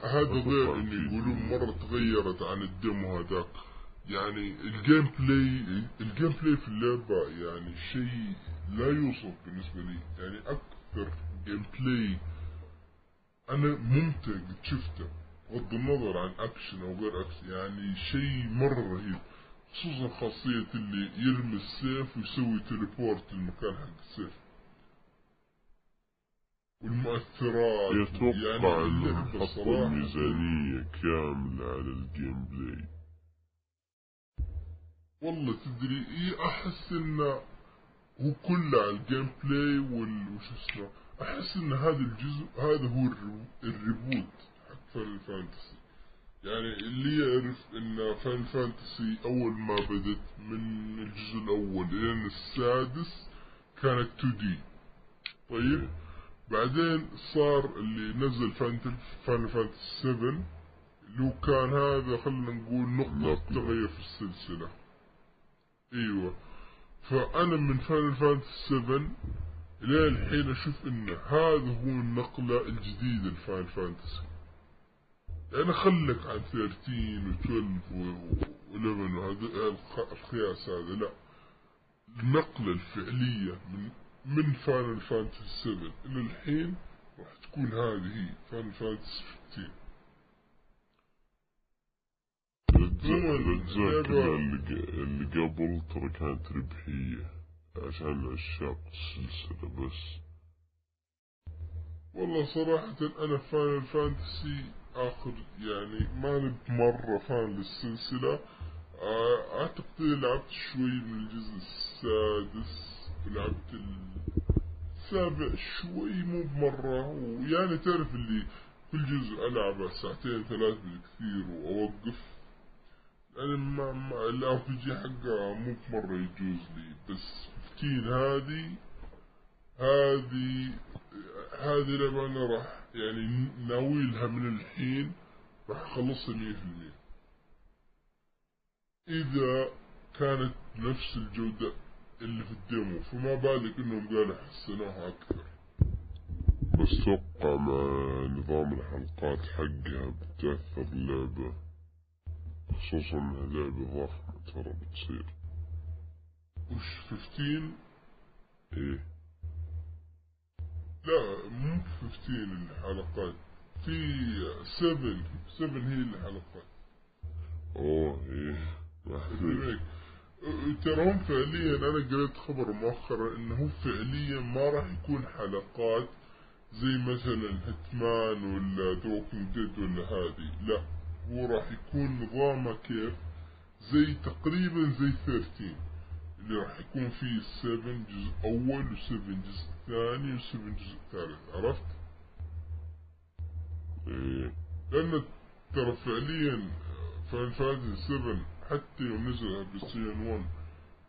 هذا غير ان يقولون. مرة تغيرت عن ال demo هذاك. يعني ال gameplay ال gameplay في اللعبة يعني شيء لا يوصف بالنسبة لي يعني أكثر gameplay أنا ممتع قد شفته بغض النظر عن اكشن أو غير اكشن يعني شيء مرة رهيب خصوصا خاصية اللي يرمي السيف ويسوي teleport للمكان حق السيف. والمؤثرات يتوقع حطوا صراحة ميزانية كاملة على الجيم بلاي والله تدري إيه أحس إنه هو كله على ال gameplay وال وش اسمه أحس إن هذا الجزء هذا هو ال reboot حق Final Fantasy يعني اللي يعرف إن Final Fantasy أول ما بدت من الجزء الأول إلى السادس كانت 2D طيب؟ بعدين صار اللي نزل Final Fantasy 7 اللي هو كان هذا خلينا نقول نقطة. تغير في السلسلة. أيوه. فأنا من Final Fantasy 7 إلى الحين أشوف إن هذا هو النقلة الجديدة ل Final Fantasy. يعني خلك عن 13 و12 و11 وهذا الخياس هذا لا. النقلة الفعلية من من Final Fantasy 7 إلى الحين راح تكون هذه هي Final Fantasy 15 اللعبة- كلها اللي قبل ترى كانت ربحية عشان عشاق السلسلة بس. والله صراحة أنا Final Fantasy آخر يعني ماني بمرة fan للسلسلة. آه، أعتقد لعبت شوي من الجزء السادس ولعبت السابع شوي مو بمرة. ويعني تعرف اللي كل جزء ألعبه ساعتين ثلاث بالكثير وأوقف. يعني ما ما ال RPG حقه مو بمرة يجوز لي بس 15 هذه هذه هذه لعبة أنا راح يعني ناوي لها من الحين راح في المية. إذا كانت نفس الجودة اللي في الديمو فما بالك إنهم قالوا حسنوها أكثر. بس توقع مع نظام الحلقات حقها بتأثر اللعبة خصوصا انها لعبة ضخمة ترى بتصير. وش 15 إيه. لا مو 15 الحلقات. في 7 7 هي الحلقات. أوه إيه. أه، ترى هم فعليا أنا قريت خبر مؤخرا إنه فعليا ما راح يكون حلقات زي مثلا Hitman ولا The Walking Dead ولا هذه. لا. هو راح يكون نظامه كيف؟ زي تقريبا زي 13 اللي راح يكون فيه 7 جزء أول و7 جزء ثاني و7 جزء ثالث. عرفت؟ إيه. لأن ترى فعليا Final Fantasy 7 حتى يوم نزل بلايستيشن 1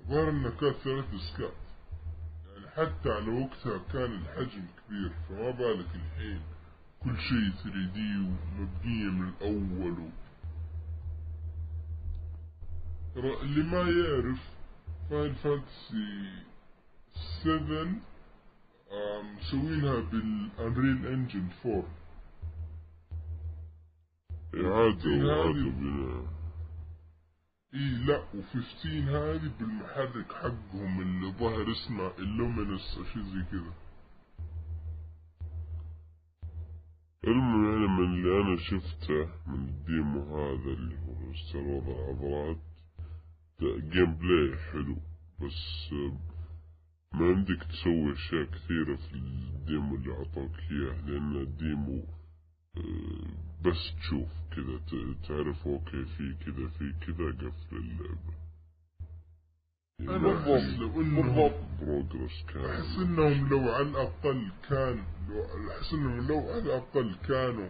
ظهر إنه كان ثلاث ديسكات يعني حتى على وقتها كان الحجم كبير فما بالك الحين. كل شيء 3D ومبنية من الأول. اللي ما يعرف Final Fantasy 7 آه، مسوينها بال Unreal Engine 4 إعادة وإعادة بناء. إي لا و15 هذه بالمحرك حقهم اللي ظهر اسمه ال Luminous أو شي زي كذا. المهم يعني من اللي أنا شفته من ال demo هذا اللي هو استعراض العضلات gameplay حلو بس ما عندك تسوي أشياء كثيرة في ال demo اللي عطوك إياه لأن ال demo آه، بس تشوف كذا تعرف okay في كذا في كذا قفل اللعبة. بالضبط. progress احس انهم لو على الأقل كان احس انهم لو على الأقل كانوا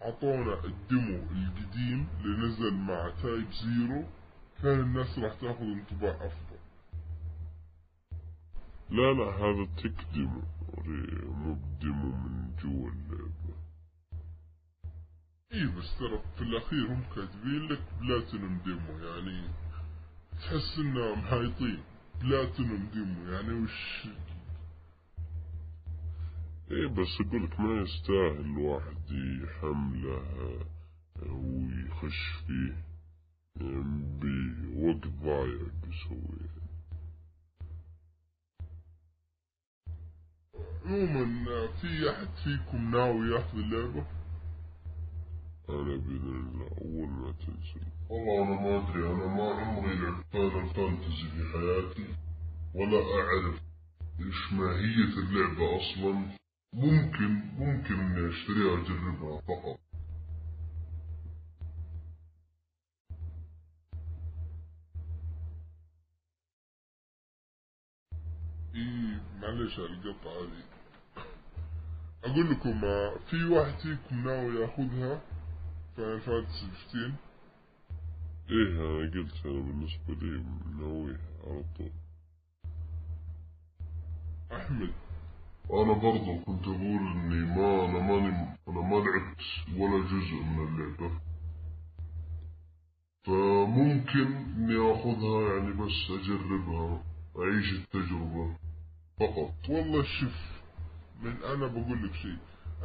عطونا ال demo القديم اللي نزل مع Type-0 كان الناس راح تأخذ انطباع أفضل. لا لا هذا tech demo مو ب demo من جوا اللعبة. اي بس ترى في الأخير هم كاتبين لك Platinum Demo يعني تحس انهم هايطين Platinum Demo يعني وش إيه بس أقولك ما يستاهل الواحد يحمله ويخش فيه. بوقت ضايع بيسويه عموما في أحد فيكم ناوي يأخذ اللعبة؟ أنا باذن الله اول ما تنزل والله أنا ما أدري أنا ما عمري لعبت فاينل فانتزي في حياتي ولا أعرف إيش ماهية اللعبة أصلا ممكن ممكن إني أشتريها وأجربها فقط إيه معلش على القطعة هذه أقول لكم في واحد فيكم ناوي يأخذها؟ فانتسي 15 إيه أنا قلت أنا بالنسبة لي ناويها على طول أحمد. أنا برضو كنت أقول إني ما أنا ماني أنا ما لعبت ولا جزء من اللعبة. فممكن إني آخذها يعني بس أجربها أعيش التجربة فقط. والله شوف من أنا بقول لك شيء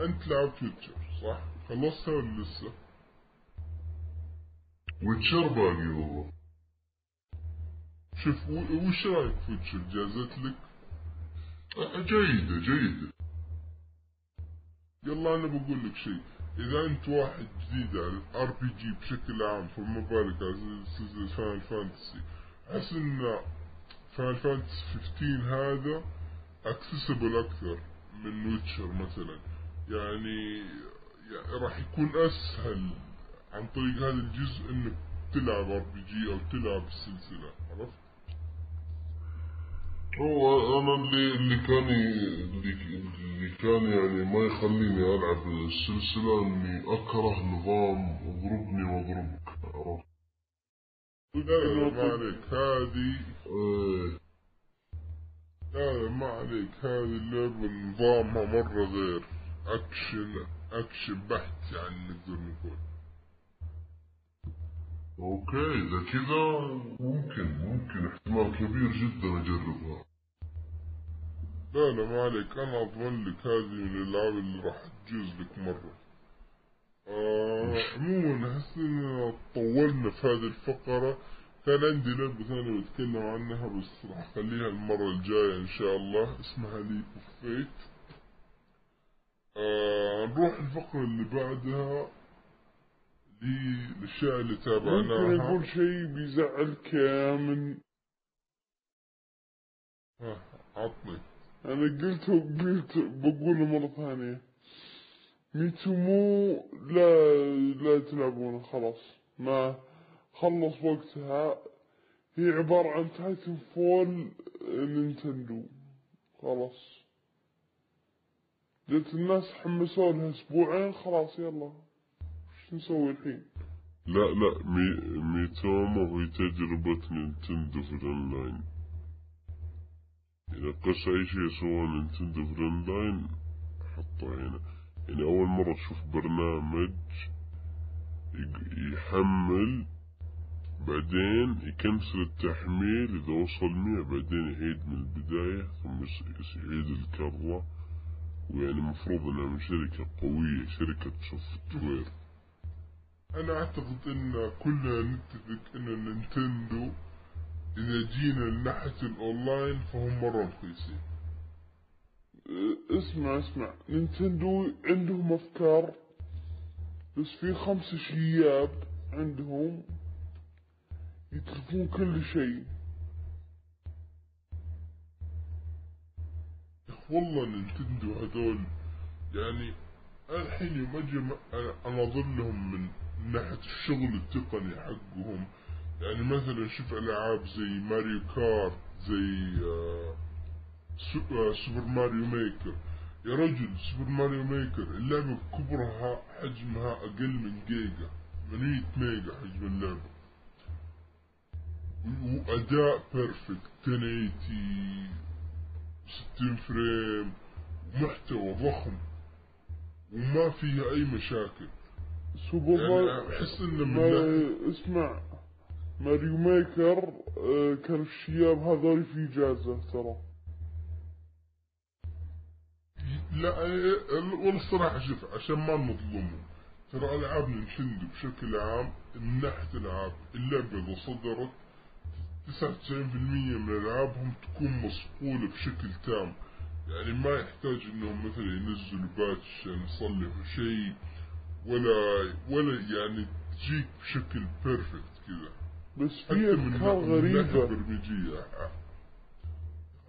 أنت لعبت Witcher صح؟ خلصتها ولا لسه؟ Witcher باقي والله شوف وش رايك في Witcher جازت لك جيدة جيدة يلا أنا بقول لك شيء اذا انت واحد جديد على ال RPG بشكل عام فما بالك على Final Fantasy احس ان Final Fantasy 15 هذا accessible أكثر من Witcher مثلا يعني يعني راح يكون اسهل عن طريق هذا الجزء إنك تلعب RPG أو تلعب السلسله عرفت؟ هو أنا اللي اللي كان اللي, اللي كان يعني ما يخليني ألعب السلسلة إني أكره نظام اضربني واضربك عرفت؟ لا لا ما عليك. هذه إيه. لا ما عليك. هذه اللعبة نظامها مرة غير. action action بحت يعني نقدر نقول. okay اذا كذا ممكن ممكن احتمال كبير جدا اجربها لا لا ما عليك أنا أضمن لك هذه من الألعاب اللي راح تجوز لك مرة آه عموما أحس إننا طولنا في هذه الفقرة كان عندي لعبة ثانية بتكلم عنها بس راح أخليها المرة الجاية إن شاء الله اسمها Leap of Fate آه نروح الفقرة اللي بعدها للأشياء اللي ممكن تابعناها أقول شيء بيزعلك يا من. ها، عطني. أنا قلت وقلت بقوله مرة ثانية. ميتو مو لا لا تلعبونه خلاص. ما خلص وقتها. هي عبارة عن تايتن فول نينتندو. خلاص. قلت الناس حمسوا لها أسبوعين خلاص يلا. وش نسوي الحين لا لا مي ميتومو هي تجربة نينتندو الأونلاين إذا قص أي شيء سوى نينتندو الأونلاين حطه هنا. يعني أول مرة تشوف برنامج يحمل بعدين يكنسل التحميل إذا وصل مية بعدين يعيد من البداية ثم يعيد الكرة. ويعني مفروض إنها من شركة قوية شركة software. أنا أعتقد أن كلنا نتفق أن نينتندو إذا جينا لناحية الأونلاين فهم مرة رخيصين اسمع اسمع. نينتندو عندهم أفكار بس في خمس شياب عندهم يتلفون كل شيء. والله نينتندو هذول يعني الحين يوم أجي اناظر لهم من ناحية الشغل التقني حقهم. يعني مثلا شوف العاب زي ماريو كارت زي آه، آه، سوبر ماريو ميكر. يا رجل Super Mario Maker اللعبة كبرها حجمها أقل من جيجا 800 ميجا حجم اللعبة. وأداء perfect 1080 60 frame محتوى ضخم وما فيها أي مشاكل. سوبر احس انه ما اسمع. Mario Maker آه، كان الشياب هذول في جازة ترى. لا إيه، والله الصراحة شوف عشان ما نظلمهم ترى ألعاب نينتندو بشكل عام من ناحية الالعاب اللعبة اذا صدرت 99% من ألعابهم تكون مصقولة بشكل تام. يعني ما يحتاج إنهم مثلا ينزلوا patch يصلحوا شيء. ولا ولا يعني تجيك بشكل perfect كذا. بس في من أفكار غريبة. البرمجية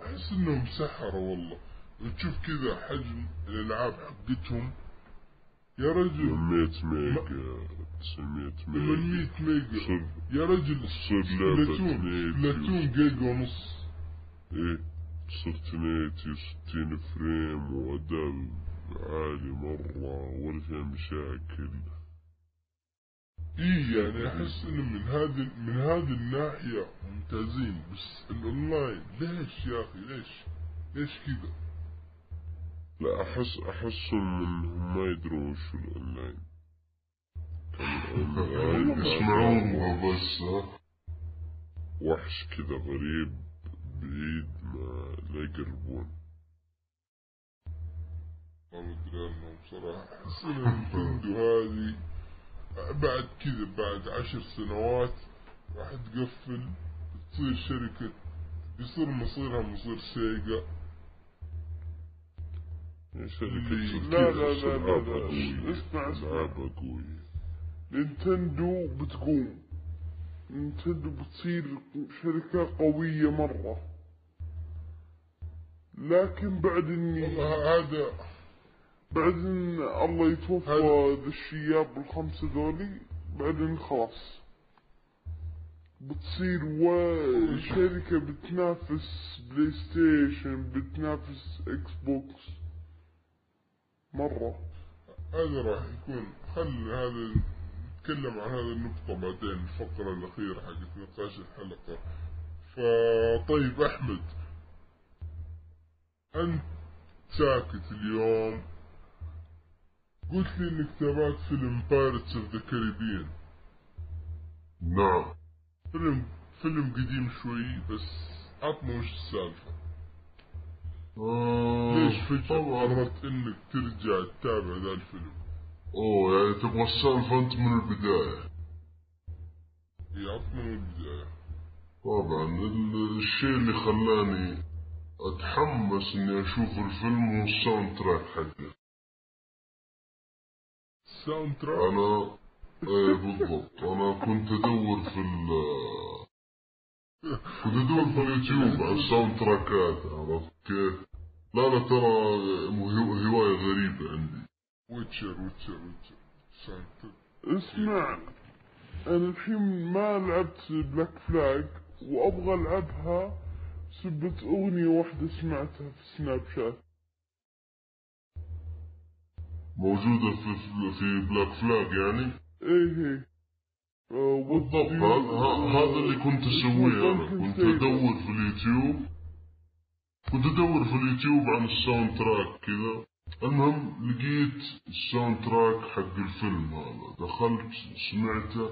أحس إنهم سحرة والله. وتشوف كذا حجم الألعاب حقتهم. يا رجل 800 ميجا 900 ميجا 800 ميجا. يا رجل تصير لعبة Splatoon 280 Splatoon جيجا ونص. إيه تصير 280 60 frame وأداء عالي مرة ولا فيها مشاكل. اي يعني أحس إنه من هذه من هذه الناحية ممتازين بس الاونلاين ليش يا أخي؟ ليش؟ ليش كذا؟ لا أحس أحسهم إنهم ما يدرون كان الأونلاين يسمعوها بس وحش كذا غريب بعيد ما لا يقربون. ما ادري عنهم بصراحة نينتندو هذه بعد كذا بعد عشر سنوات راح تقفل تصير شركة بيصير مصيرها مصير سيجا. يعني شركة لا لا لا لا اسمع اسمع. نينتندو بتقوم. نينتندو بتصير شركة قوية مرة. لكن بعد اني هذا بعد ان الله يتوفى ذا الشياب الخمسة ذولي بعدين خلاص. بتصير وشركة بتنافس بلاي ستيشن بتنافس إكس بوكس مرة. هذا راح يكون. خل هذا نتكلم عن هذه النقطة بعدين الفقرة الأخيرة حقت نقاش الحلقة. فطيب أحمد أنت ساكت اليوم؟ قلت لي إنك تابعت فيلم Pirates of the Caribbean نعم فيلم فيلم قديم شوي بس عطنا وش السالفة آه ليش فجأة قررت إنك ترجع تتابع ذا الفيلم اوه يعني تبغى السالفة انت من البداية يعطنا من البداية طبعا ال- الشيء اللي خلاني اتحمس اني أشوف الفيلم هو ال soundtrack حقه ال soundtrack أنا إيه بالضبط. أنا كنت أدور في ال كنت أدور في اليوتيوب على ال soundtrack ات عرفت كيف؟ لا لا ترى هو- هواية غريبة عندي. Witcher Witcher Witcher. soundtrack اسمع أنا الحين ما لعبت Black Flag وأبغى ألعبها سبت أغنية واحدة سمعتها في سناب شات موجودة في في Black Flag يعني؟ إيه إيه. آه، بالضبط. هذا اللي كنت أسويه أنا. كنت أدور في اليوتيوب. كنت أدور في اليوتيوب عن ال soundtrack كذا. المهم لقيت ال soundtrack حق الفيلم هذا. دخلت سمعته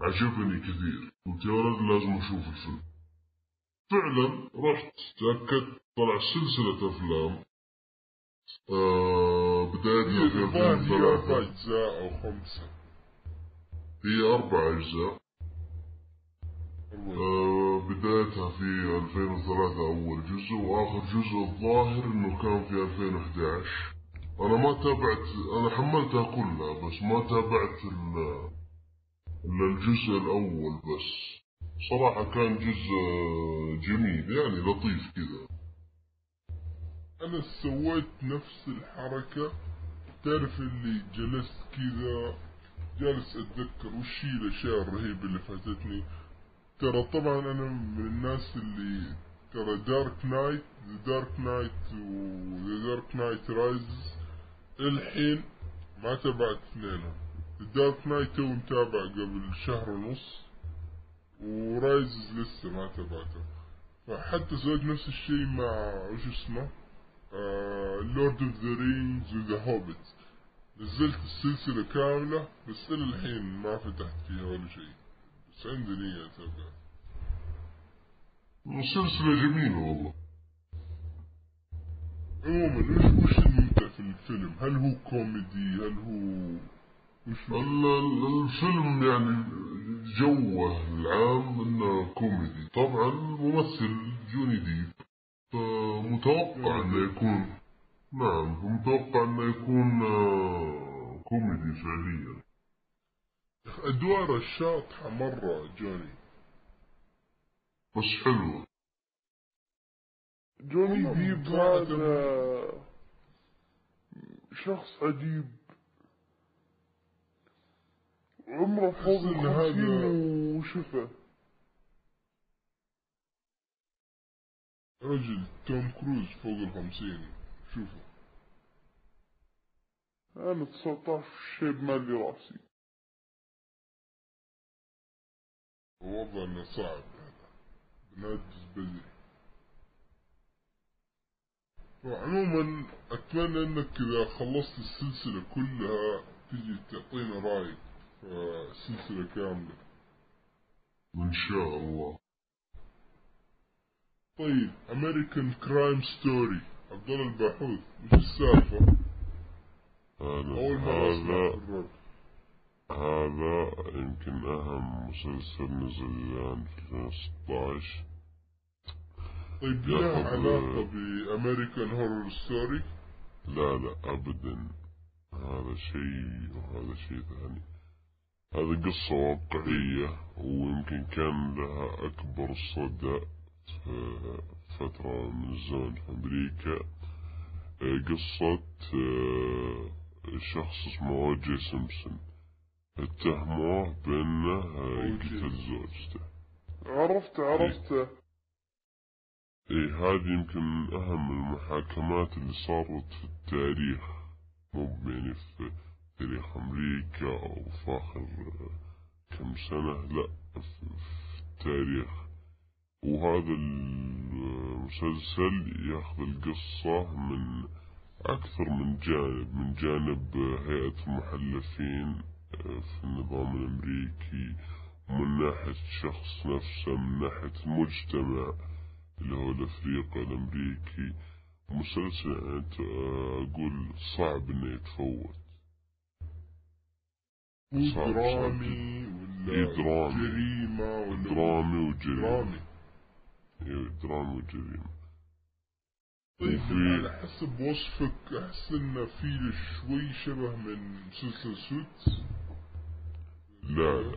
عجبني كثير. قلت يا ولد لازم أشوف الفيلم. فعلا رحت تأكدت طلع سلسلة أفلام. آه بدايتها في الظاهر هي أربع 2003 أجزاء أو خمسة. هي أربع أجزاء آه، بدايتها في 2003 أول جزء وآخر جزء الظاهر إنه كان في 2011 أنا ما تابعت أنا حملتها كلها بس ما تابعت إلا الجزء الأول بس. صراحة كان جزء جميل يعني لطيف كذا. أنا سويت نفس الحركة تعرف اللي جلست كذا جالس أتذكر وش هي الأشياء الرهيبة اللي فاتتني. ترى طبعا أنا من الناس اللي ترى Dark Knight The Dark Knight و The Dark Knight Rises الحين ما تابعت اثنينهم. Dark Knight two متابع قبل شهر ونص و Rises لسه ما تابعته. فحتى سويت نفس الشيء مع وش اسمه؟ Lord of the Rings و The Hobbit نزلت السلسلة كاملة بس إلى الحين ما فتحت فيها ولا شيء بس عندي نية أتابع سلسلة جميلة والله عموما وش وش الممتع في الفيلم؟ هل هو كوميدي؟ هل هو وش الفيلم يعني جوه العام إنه كوميدي طبعا ممثل جوني ديب فمتوقع إنه يكون نعم فمتوقع انه يكون كوميدي فعليا أدواره شاطحة مرة جوني بس حلوة جوني ديب. هذا شخص عجيب عمره فوق الخمسين وشفه رجل توم كروز فوق الخمسين شوفوا أنا 19 شيب مالي راسي. ووضع انه صعب هذا. بنجز بدري وعموما أتمنى أنك إذا خلصت السلسلة كلها تجي تعطينا رايك في السلسلة كاملة. إن شاء الله. طيب American Crime Story عبد الله الباحوث وش السالفة؟ مرة أسمع هذا هذا يمكن أهم مسلسل نزل الآن في 2016 طيب لها علاقة ب American Horror Story؟ لا لا أبدا هذا شيء وهذا شيء ثاني هذا قصة واقعية ويمكن كان لها أكبر صدى في فترة من الزمن في أمريكا. آه، قصة آه، شخص اسمه أو جي سيمبسون. اتهموه بأنه آه،. قتل زوجته. عرفت عرفته. إيه هذه يمكن من أهم المحاكمات اللي صارت في التاريخ. مو يعني في تاريخ أمريكا أو في آخر كم سنة لا في التاريخ. وهذا المسلسل ياخذ القصة من أكثر من جانب من جانب هيئة المحلفين في النظام الأمريكي ومن ناحية الشخص نفسه من ناحية المجتمع اللي هو الأفريقي الأمريكي. مسلسل يعني أقول صعب إنه يتفوت. صعب- درامي إيه ولا درامي. جريمة ولا درامي وجريمة. درامي إيه، درامي وجريمة طيب على حسب وصفك. احس انه في شوي شبه من مسلسل Suits لا لا.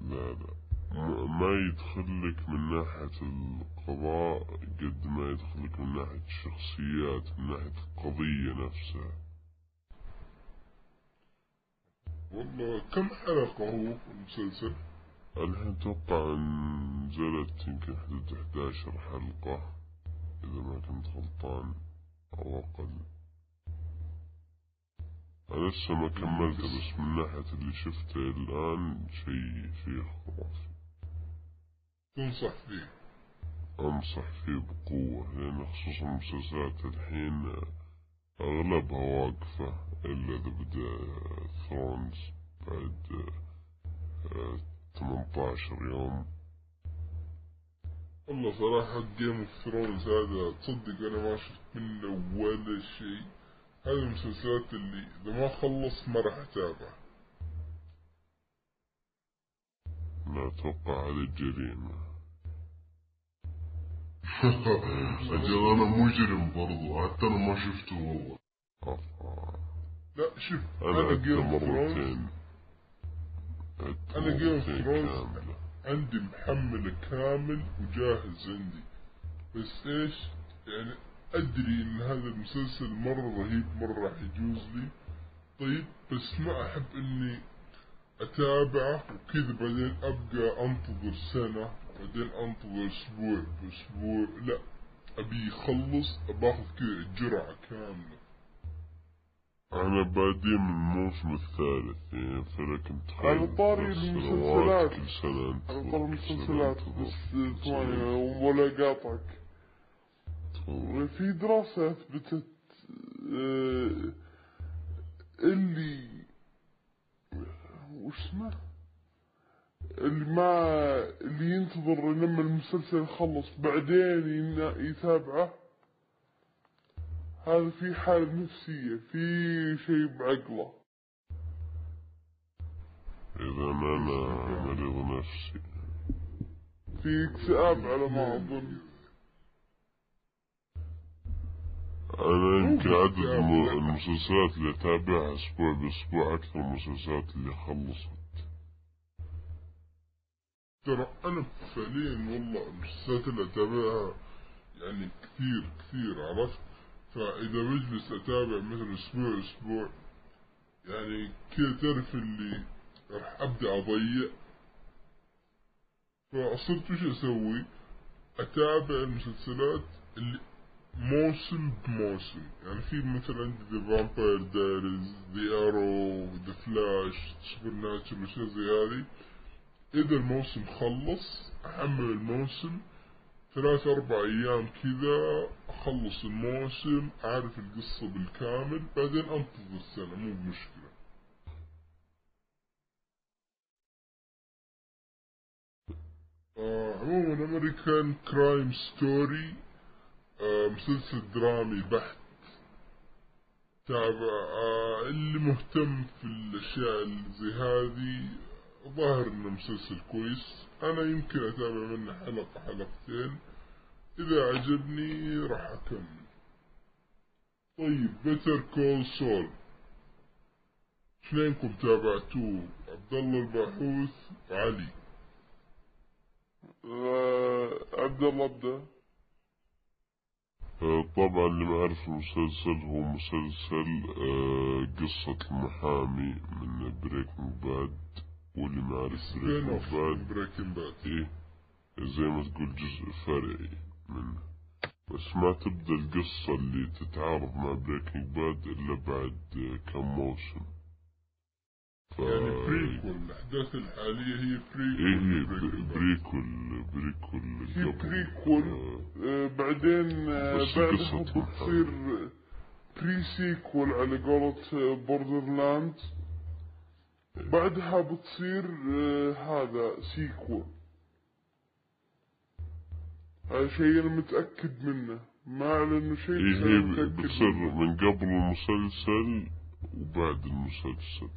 لا لا. ما- ما يدخلك من ناحية القضاء قد ما يدخلك من ناحية الشخصيات من ناحية القضية نفسها. والله كم حلقة هو المسلسل؟ الحين أتوقع نزلت يمكن حدود 11 حلقة إذا ما كنت غلطان أو أقل. أنا لسه ما كملته بس من ناحية اللي شفته الآن شيء شيء خرافي. تنصح فيه؟ أنصح فيه بقوة لأن خصوصا المسلسلات الحين أغلبها واقفة إلا اذا بدا Thrones بعد 18 يوم. والله صراحة Game of Thrones هذا تصدق أنا ما شفت منه ولا شيء. هذه المسلسلات اللي إذا ما خلص ما راح اتابعه لا أتوقع هذه جريمة. أجل أنا مجرم برضو. حتى أنا ما شفته والله. لا شوف أنا أنا جيم اوف ثرونز of مرتين Thrones كاملة. عندي محمله كامل وجاهز عندي. بس إيش؟ يعني أدري إن هذا المسلسل مرة رهيب مرة راح يجوز لي. طيب بس ما أحب إني أتابعه وكذا بعدين أبقى أنتظر سنة بعدين أنتظر أسبوع بأسبوع. لا أبي يخلص باخذ كذا جرعة كاملة. أنا بادي من الموسم الثالث يعني فلك متخيل على طاري المسلسلات. كل سنة على سنة المسلسلات بس ثواني ولا قاطعك تطور. في دراسة أثبتت آه، اللي وش اسمه اللي ما اللي ينتظر لما المسلسل يخلص بعدين ين- يتابعه هذا في حالة نفسية في شيء بعقله. إذا أنا مريض نفسي. في اكتئاب على ما أظن أنا يمكن عدد. المسلسلات اللي أتابعها أسبوع بأسبوع أكثر من المسلسلات اللي خلصت. ترى أنا فعليا والله المسلسلات اللي أتابعها يعني كثير كثير عرفت؟ فإذا بجلس أتابع مثلا أسبوع أسبوع يعني كذا تعرف اللي راح أبدأ أضيع. فصرت وش أسوي؟ أتابع المسلسلات اللي موسم بموسم. يعني في مثلا The Vampire Diaries The Arrow The Flash Supernatural وشي زي هذه. إذا الموسم خلص أحمل الموسم. ثلاث أربع أيام كذا أخلص الموسم أعرف القصة بالكامل بعدين أنتظر السنة مو بمشكلة آه عموما American Crime Story آه مسلسل درامي بحت. تابع آه اللي مهتم في الأشياء زي هذه ظاهر انه مسلسل كويس. أنا يمكن أتابع منه حلقة حلقتين. إذا عجبني راح أكمل. طيب بيتر كول سول اثنينكم تابعتوه؟ عبد الله الباحوث وعلي آه، عبد الله ابدا. آه، طبعا اللي ما يعرف المسلسل هو مسلسل آه، قصة المحامي من بريكنج باد واللي سبين بريكنج اوف باد بريكنج باد إيه زي ما تقول جزء فرعي منه بس ما تبدأ القصة اللي تتعارض مع Breaking Bad إلا بعد كم موسم ف... يعني prequel الاحداث الحالية هي prequel إيه هي. prequel prequel قبل. prequel آه، بعدين بس بعدها قصة بتصير pre-sequel على قولة Borderlands بعدها بتصير آه، هذا sequel هذا شيء أنا متأكد منه. ما اعلنوا شيء إيه هي أنا متأكد بتصير من قبل المسلسل وبعد المسلسل.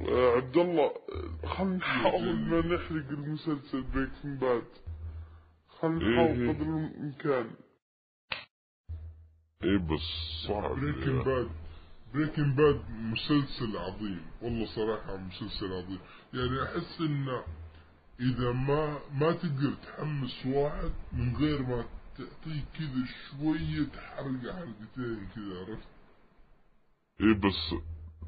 آه، عبد الله آه، خلنا نحاول ما نحرق المسلسل Breaking Bad. إيه نحاول إيه. قدر الإمكان. إيه بس صعب Breaking Bad. Breaking Bad مسلسل عظيم والله صراحة مسلسل عظيم. يعني أحس إنه إذا ما ما تقدر تحمس واحد من غير ما تعطيه كذا شوية حرقة حرقتين كذا عرفت؟ إيه بس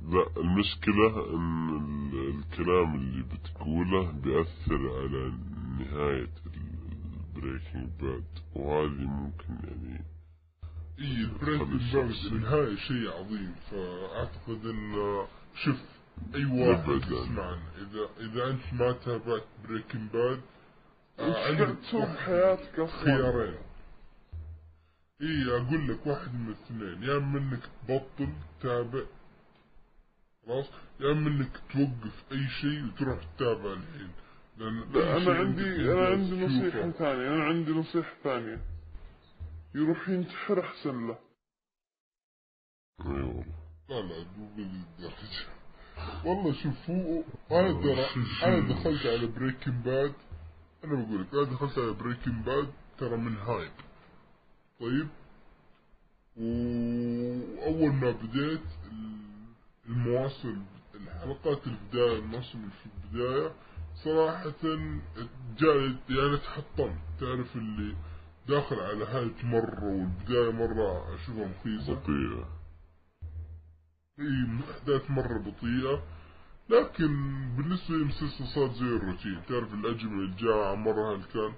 لا المشكلة ال- الكلام اللي بتقوله بيأثر على نهاية ال Breaking Bad وهذه ممكن يعني اي باد الشخص. النهاية شيء عظيم. فأعتقد إن شوف أي واحد. يسمعنا. إذا إذا أنت ما تابعت Breaking Bad تسوي بحياتك أصلا خيارين. اي أقول لك واحد من الاثنين. يا إما إنك تبطل تتابع خلاص؟ يا إما إنك توقف أي شيء وتروح تتابع الحين. لأن أنا عندي أنا عندي تشوفه. نصيحة ثانية. أنا عندي نصيحة ثانية. يروح ينتحر أحسن له. اي والله لا لا مو بذي الدرجة والله شوف هو أنا ترى أنا دخلت على Breaking Bad أنا بقول لك أنا دخلت على Breaking Bad ترى من hype طيب؟ وأول ما بديت المواسم الحلقات البداية الموسم اللي في البداية صراحة جاي يعني تحطمت. تعرف اللي داخل على hype مرة والبداية مرة اشوفها مخيسة بطيئة. إي احداث مرة بطيئة. لكن بالنسبة للمسلسل صار زي الروتين تعرف الأجمل الجاعة مرة هل كان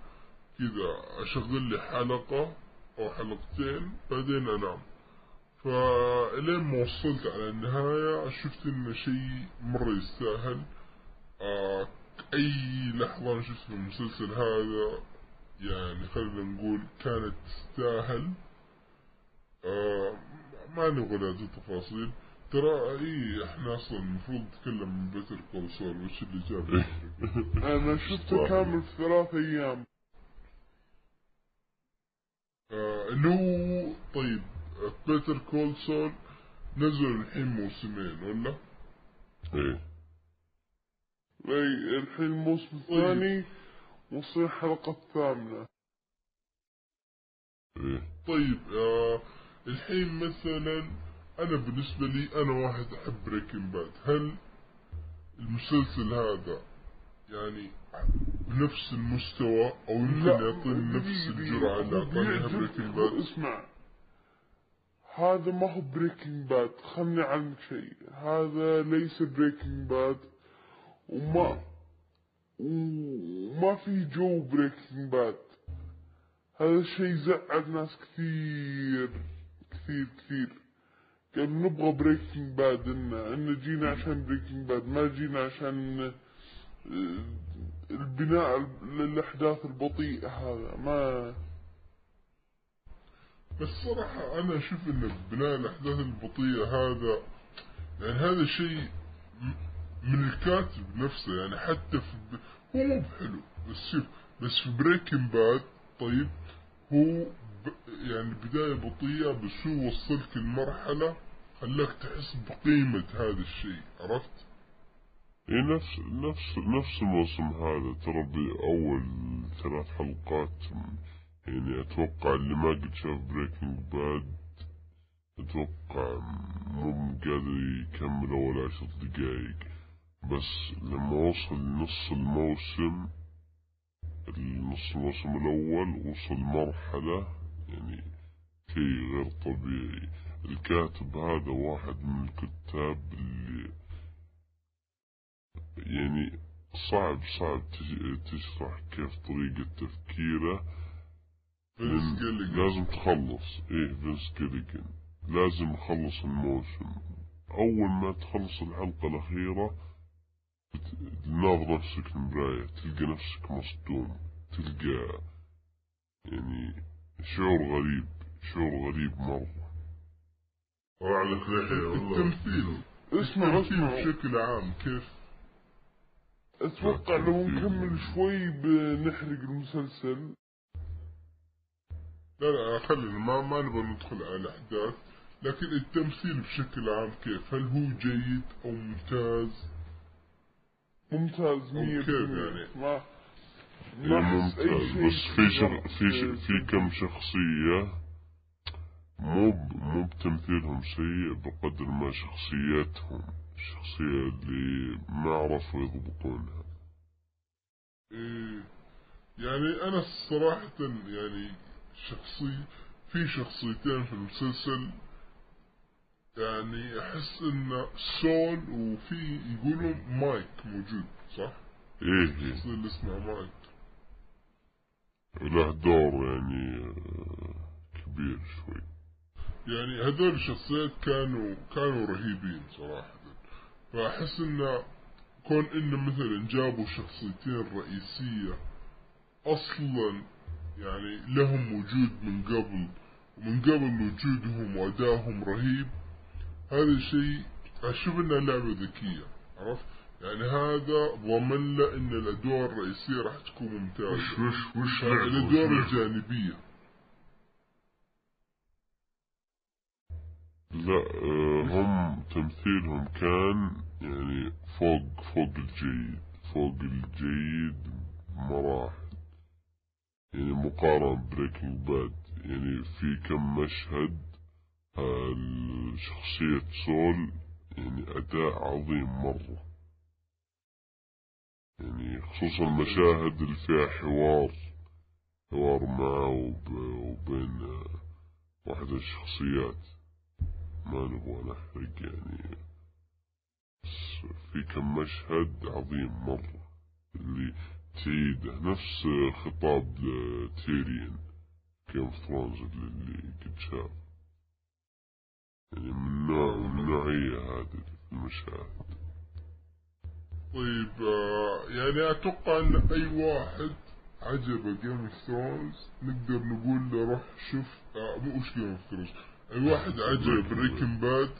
كذا أشغل لي حلقة أو حلقتين بعدين أنام. فإلين ما وصلت على النهاية شفت انه شيء مرة يستاهل. آه أي لحظة أنا شفت المسلسل هذا يعني خلينا نقول كانت تستاهل. آه ما نبغى نعطي تفاصيل ترى إي إحنا أصلا المفروض نتكلم من Better Call Saul وش اللي جاب؟ أنا شفته كامل في ثلاث أيام. آه اللي هو طيب Better Call Saul نزلوا الحين موسمين ولا؟ إيه. إي الحين الموسم الثاني وصل الحلقة الثامنة إيه. طيب آه الحين مثلا أنا بالنسبة لي أنا واحد أحب Breaking Bad. هل المسلسل هذا يعني بنفس المستوى أو يمكن يعطيني نفس الجرعة اللي أعطاني Breaking Bad؟ اسمع. هذا ما هو Breaking Bad خلني عنك شيء. هذا ليس Breaking Bad وما وما في جو Breaking Bad. هذا الشيء زعل ناس كثير كثير كثير. قال نبغى Breaking Bad إن جينا عشان Breaking Bad ما جينا عشان آه، البناء للأحداث البطيئة هذا. ما بس صراحة أنا أشوف إن بناء الأحداث البطيئة هذا يعني هذا شيء م- من الكاتب نفسه يعني حتى في. هو مو بحلو بس شوف بس في Breaking Bad طيب هو ب... يعني بداية بطيئة بس هو وصلك المرحلة خلاك تحس بقيمة هذا الشيء عرفت؟ إيه نفس نفس نفس الموسم هذا ترى بأول ثلاث حلقات يعني أتوقع اللي ما قد شاف Breaking Bad أتوقع مو قادر يكمل اول عشر دقايق بس لما وصل نص الموسم النص الموسم الأول وصل مرحلة يعني شيء غير طبيعي. الكاتب هذا واحد من الكتاب اللي يعني صعب صعب تشرح كيف طريقة تفكيره. لازم تخلص. إيه فينس لازم يخلص الموسم. أول ما تخلص الحلقة الأخيرة بت- تناظر نفسك المراية تلقى نفسك مصدوم تلقى يعني شعور غريب شعور غريب مرة. وعلى لحية والله التمثيل. اسمع التمثيل اسمع بشكل عام كيف؟ أتوقع لو نكمل شوي بنحرق المسلسل. لا لا خلينا ما ما نبغى ندخل على الأحداث. لكن التمثيل بشكل عام كيف؟ هل هو جيد أو ممتاز؟ ممتاز أو مية كيف بالمية. يعني؟ ما ما ممتاز بس في شغ... في ش... في كم شخصية مو. مو بتمثيلهم سيء بقدر ما شخصياتهم الشخصية اللي ما عرفوا يضبطونها إيه يعني أنا صراحة يعني شخصي في شخصيتين في المسلسل يعني أحس إن سول وفي يقولوا مايك موجود صح؟ إيه الشخصية اللي اسمها مايك. له دور يعني آه، كبير شوي. يعني هذول الشخصيات كانوا كانوا رهيبين صراحة. فأحس إن كون إن مثلا جابوا شخصيتين رئيسية أصلا يعني لهم وجود من قبل ومن قبل وجودهم وأدائهم رهيب هذا شيء أشوف إنها لعبة ذكية عرفت؟ يعني هذا ضمن له إن الأدوار الرئيسية راح تكون ممتازة. وش وش يعني وش الأدوار لعبة؟ الجانبية. لا آه، هم تمثيلهم كان يعني فوق فوق الجيد فوق الجيد مراحل. يعني مقارنة Breaking Bad يعني في كم مشهد شخصية Saul يعني أداء عظيم مرة. يعني خصوصا المشاهد اللي فيها حوار حوار معه وب- وبين واحدة الشخصيات. ما نبغى نحرق يعني بس في كم مشهد عظيم مرة. اللي تعيده نفس خطاب Tyrion Game of Thrones اللي قد شاف يعني النوعية هذه في المشاهد. طيب يعني أتوقع أن أي واحد عجبه Game of Thrones نقدر نقول له روح شوف آه مو وش Game of Thrones أي واحد Breaking بريكن باد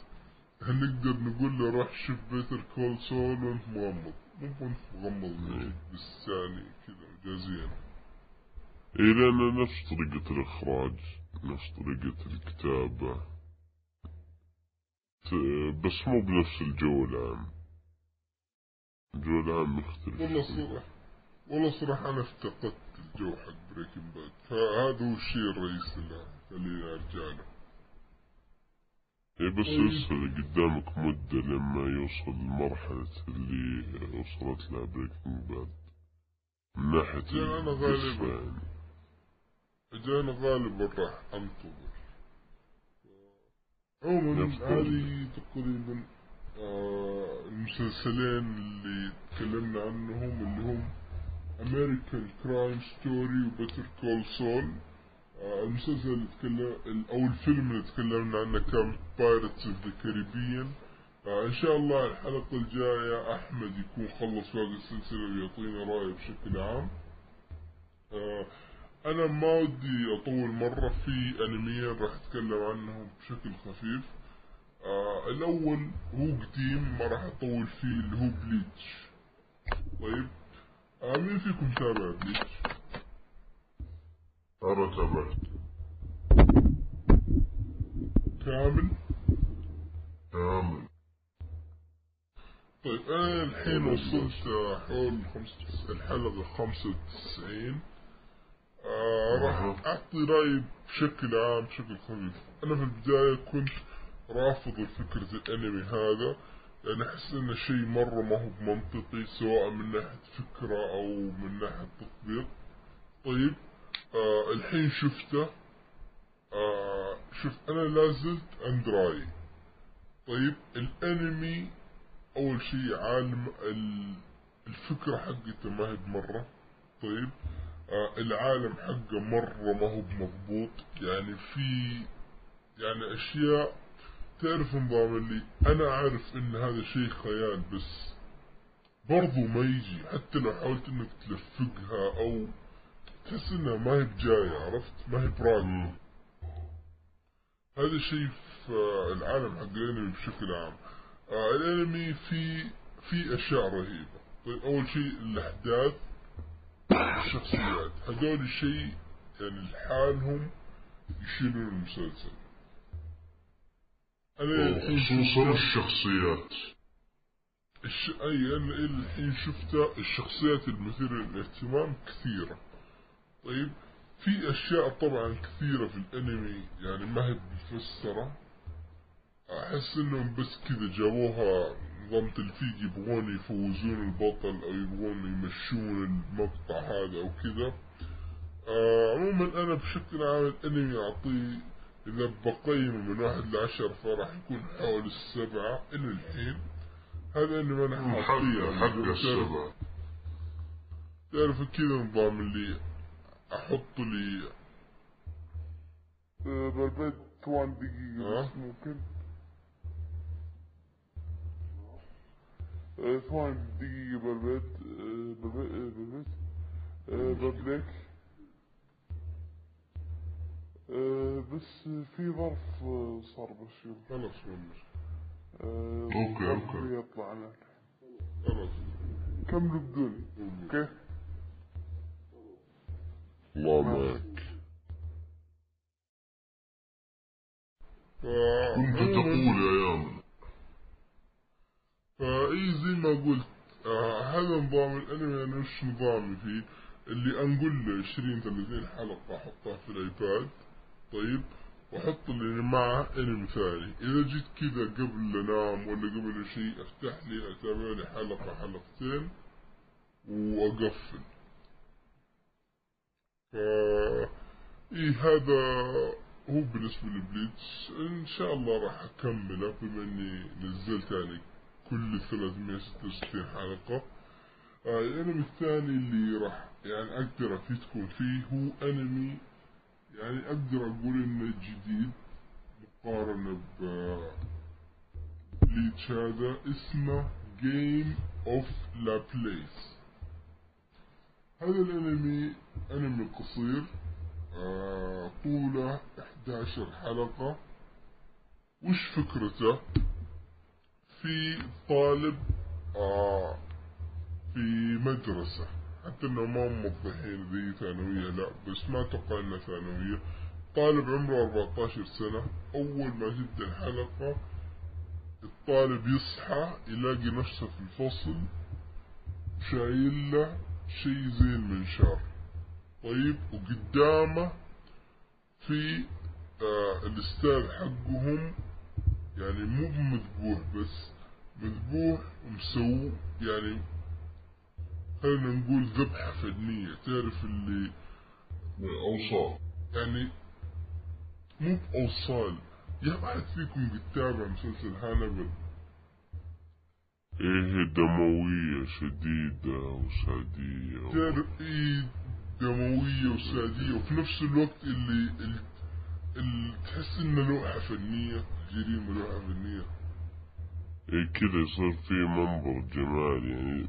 هنقدر نقول له روح شوف Better Call Saul وأنت مغمض؟ مو وأنت مغمض إيه. بس يعني كذا مجازيا اي لأن نفس طريقة الإخراج نفس طريقة الكتابة. بس مو بنفس الجو العام الجو العام يختلف والله. صراحة والله صراحة أنا افتقدت الجو حق Breaking Bad فهذا هو الشيء الرئيسي اللي أرجع له. اي بس طيب. لسه قدامك مدة لما يوصل لمرحلة اللي وصلت لها Breaking Bad من ناحية أنا غالباً. أنا غالبا راح أنتظر. عموما هذه تقريبا آه المسلسلين اللي تكلمنا عنهم اللي هم American Crime Story وبتر كول سول آه المسلسل اللي أو الفيلم اللي تكلمنا عنه كان Pirates of the Caribbean. آه إن شاء الله الحلقة الجاية أحمد يكون خلص باقي السلسلة ويعطينا رأيه بشكل عام. آه أنا ما ودي اطول مرة في انميين راح اتكلم عنهم بشكل خفيف. آه الأول هو قديم ما راح اطول فيه اللي هو بليتش. طيب آه مين فيكم تابع بليتش؟ أنا تابعت كامل؟ كامل. طيب أنا الحين وصلت حول الحلقة خمسة وتسعين. آه راح أعطي رأيي بشكل عام بشكل خفيف. أنا في البداية كنت رافض فكرة الأنمي هذا لأن أحس انه شيء مرة ما هو بمنطقي سواء من ناحية فكرة أو من ناحية تطبيق. طيب آه الحين شفته. آه شوف أنا لازلت عند رأيي. طيب الأنمي أول شيء عالم ال- الفكرة حقته ما هي بمرة. طيب آه العالم حقه مرة ما هو بمضبوط. يعني في يعني أشياء تعرف نظام اللي أنا أعرف إن هذا شيء خيال بس برضو ما يجي. حتى لو حاولت إنك تلفقها أو تحس إنها ما هي بجاية عرفت؟ ما هي براقة هذا شيء في العالم حق الأنمي بشكل عام. آه الأنمي في في أشياء رهيبة. طيب أول شيء الأحداث. الشخصيات هذول شيء يعني لحالهم يشيلون المسلسل. الحين خصوصا الشخصيات؟ الش... أي أنا الحين شفت الشخصيات المثيرة للاهتمام كثيرة. طيب في أشياء طبعا كثيرة في الأنمي يعني ما هي مفسرة. أحس إنهم بس كذا جابوها نظام تلفيق يبغون يفوزون البطل أو يبغون يمشون المقطع هذا أو كذا. آه عموما أنا بشكل عام الانمي اعطيه إذا بقيمه من واحد لعشر فراح يكون حول السبعة إلى الحين. هذا اللي ما نحن حق حق السبعة. تعرف كذا نظام اللي أحط لي. آه، بالبيت ثوان دقيقة. بس ممكن. آه، آه، آه، بالبيت آه، بابليك. آه، بس في ظرف آه، صار خلاص والله آه، أوكي، ظرف أوكي. يطلع لك خلاص كملوا بدوني أوكي. الله معك. كنت تقول يا يامن. فاي زي ما قلت آه هذا نظام الأنمي أنا وش نظامي فيه؟ اللي انقل له 20 30 حلقة أحطها في الآيباد طيب؟ وأحط اللي معه أنمي ثاني. إذا جيت كذا قبل أنام ولا قبل شيء أفتح لي أتابع لي حلقة حلقتين وأقفل. فا إيه هذا هو بالنسبة لبليتش. إن شاء الله راح أكمله بما إني نزلت يعني كل 366 حلقة. آه الأنمي الثاني اللي راح يعني أقدر أفيدكم فيه هو أنمي يعني أقدر أقول إنه جديد مقارنة ب Bleach هذا اسمه Game of Laplace هذا الأنمي أنمي قصير آه طوله 11 حلقة. وش فكرته؟ في طالب آه في مدرسة. حتى انه ما هم موضحين زي ثانوية لا بس ما أتوقع إنها ثانوية. طالب عمره 14 سنة. أول ما تبدا الحلقة الطالب يصحى يلاقي نفسه في الفصل شايل له شي زي المنشار طيب وقدامه في آه الأستاذ حقهم يعني مو مذبوح بس مذبوح ومسوو يعني خلينا نقول ذبحة فنية تعرف اللي أوصاف يعني مو بأوصال. يا واحد فيكم بيتابع مسلسل هانبل؟ إيه دموية شديدة وسادية. تعرف إيه دموية وسادية؟ وفي نفس الوقت اللي, اللي, اللي تحس إنه لوحة فنية. جريمة فنية إيه كده يصير في منظر جمالي يعني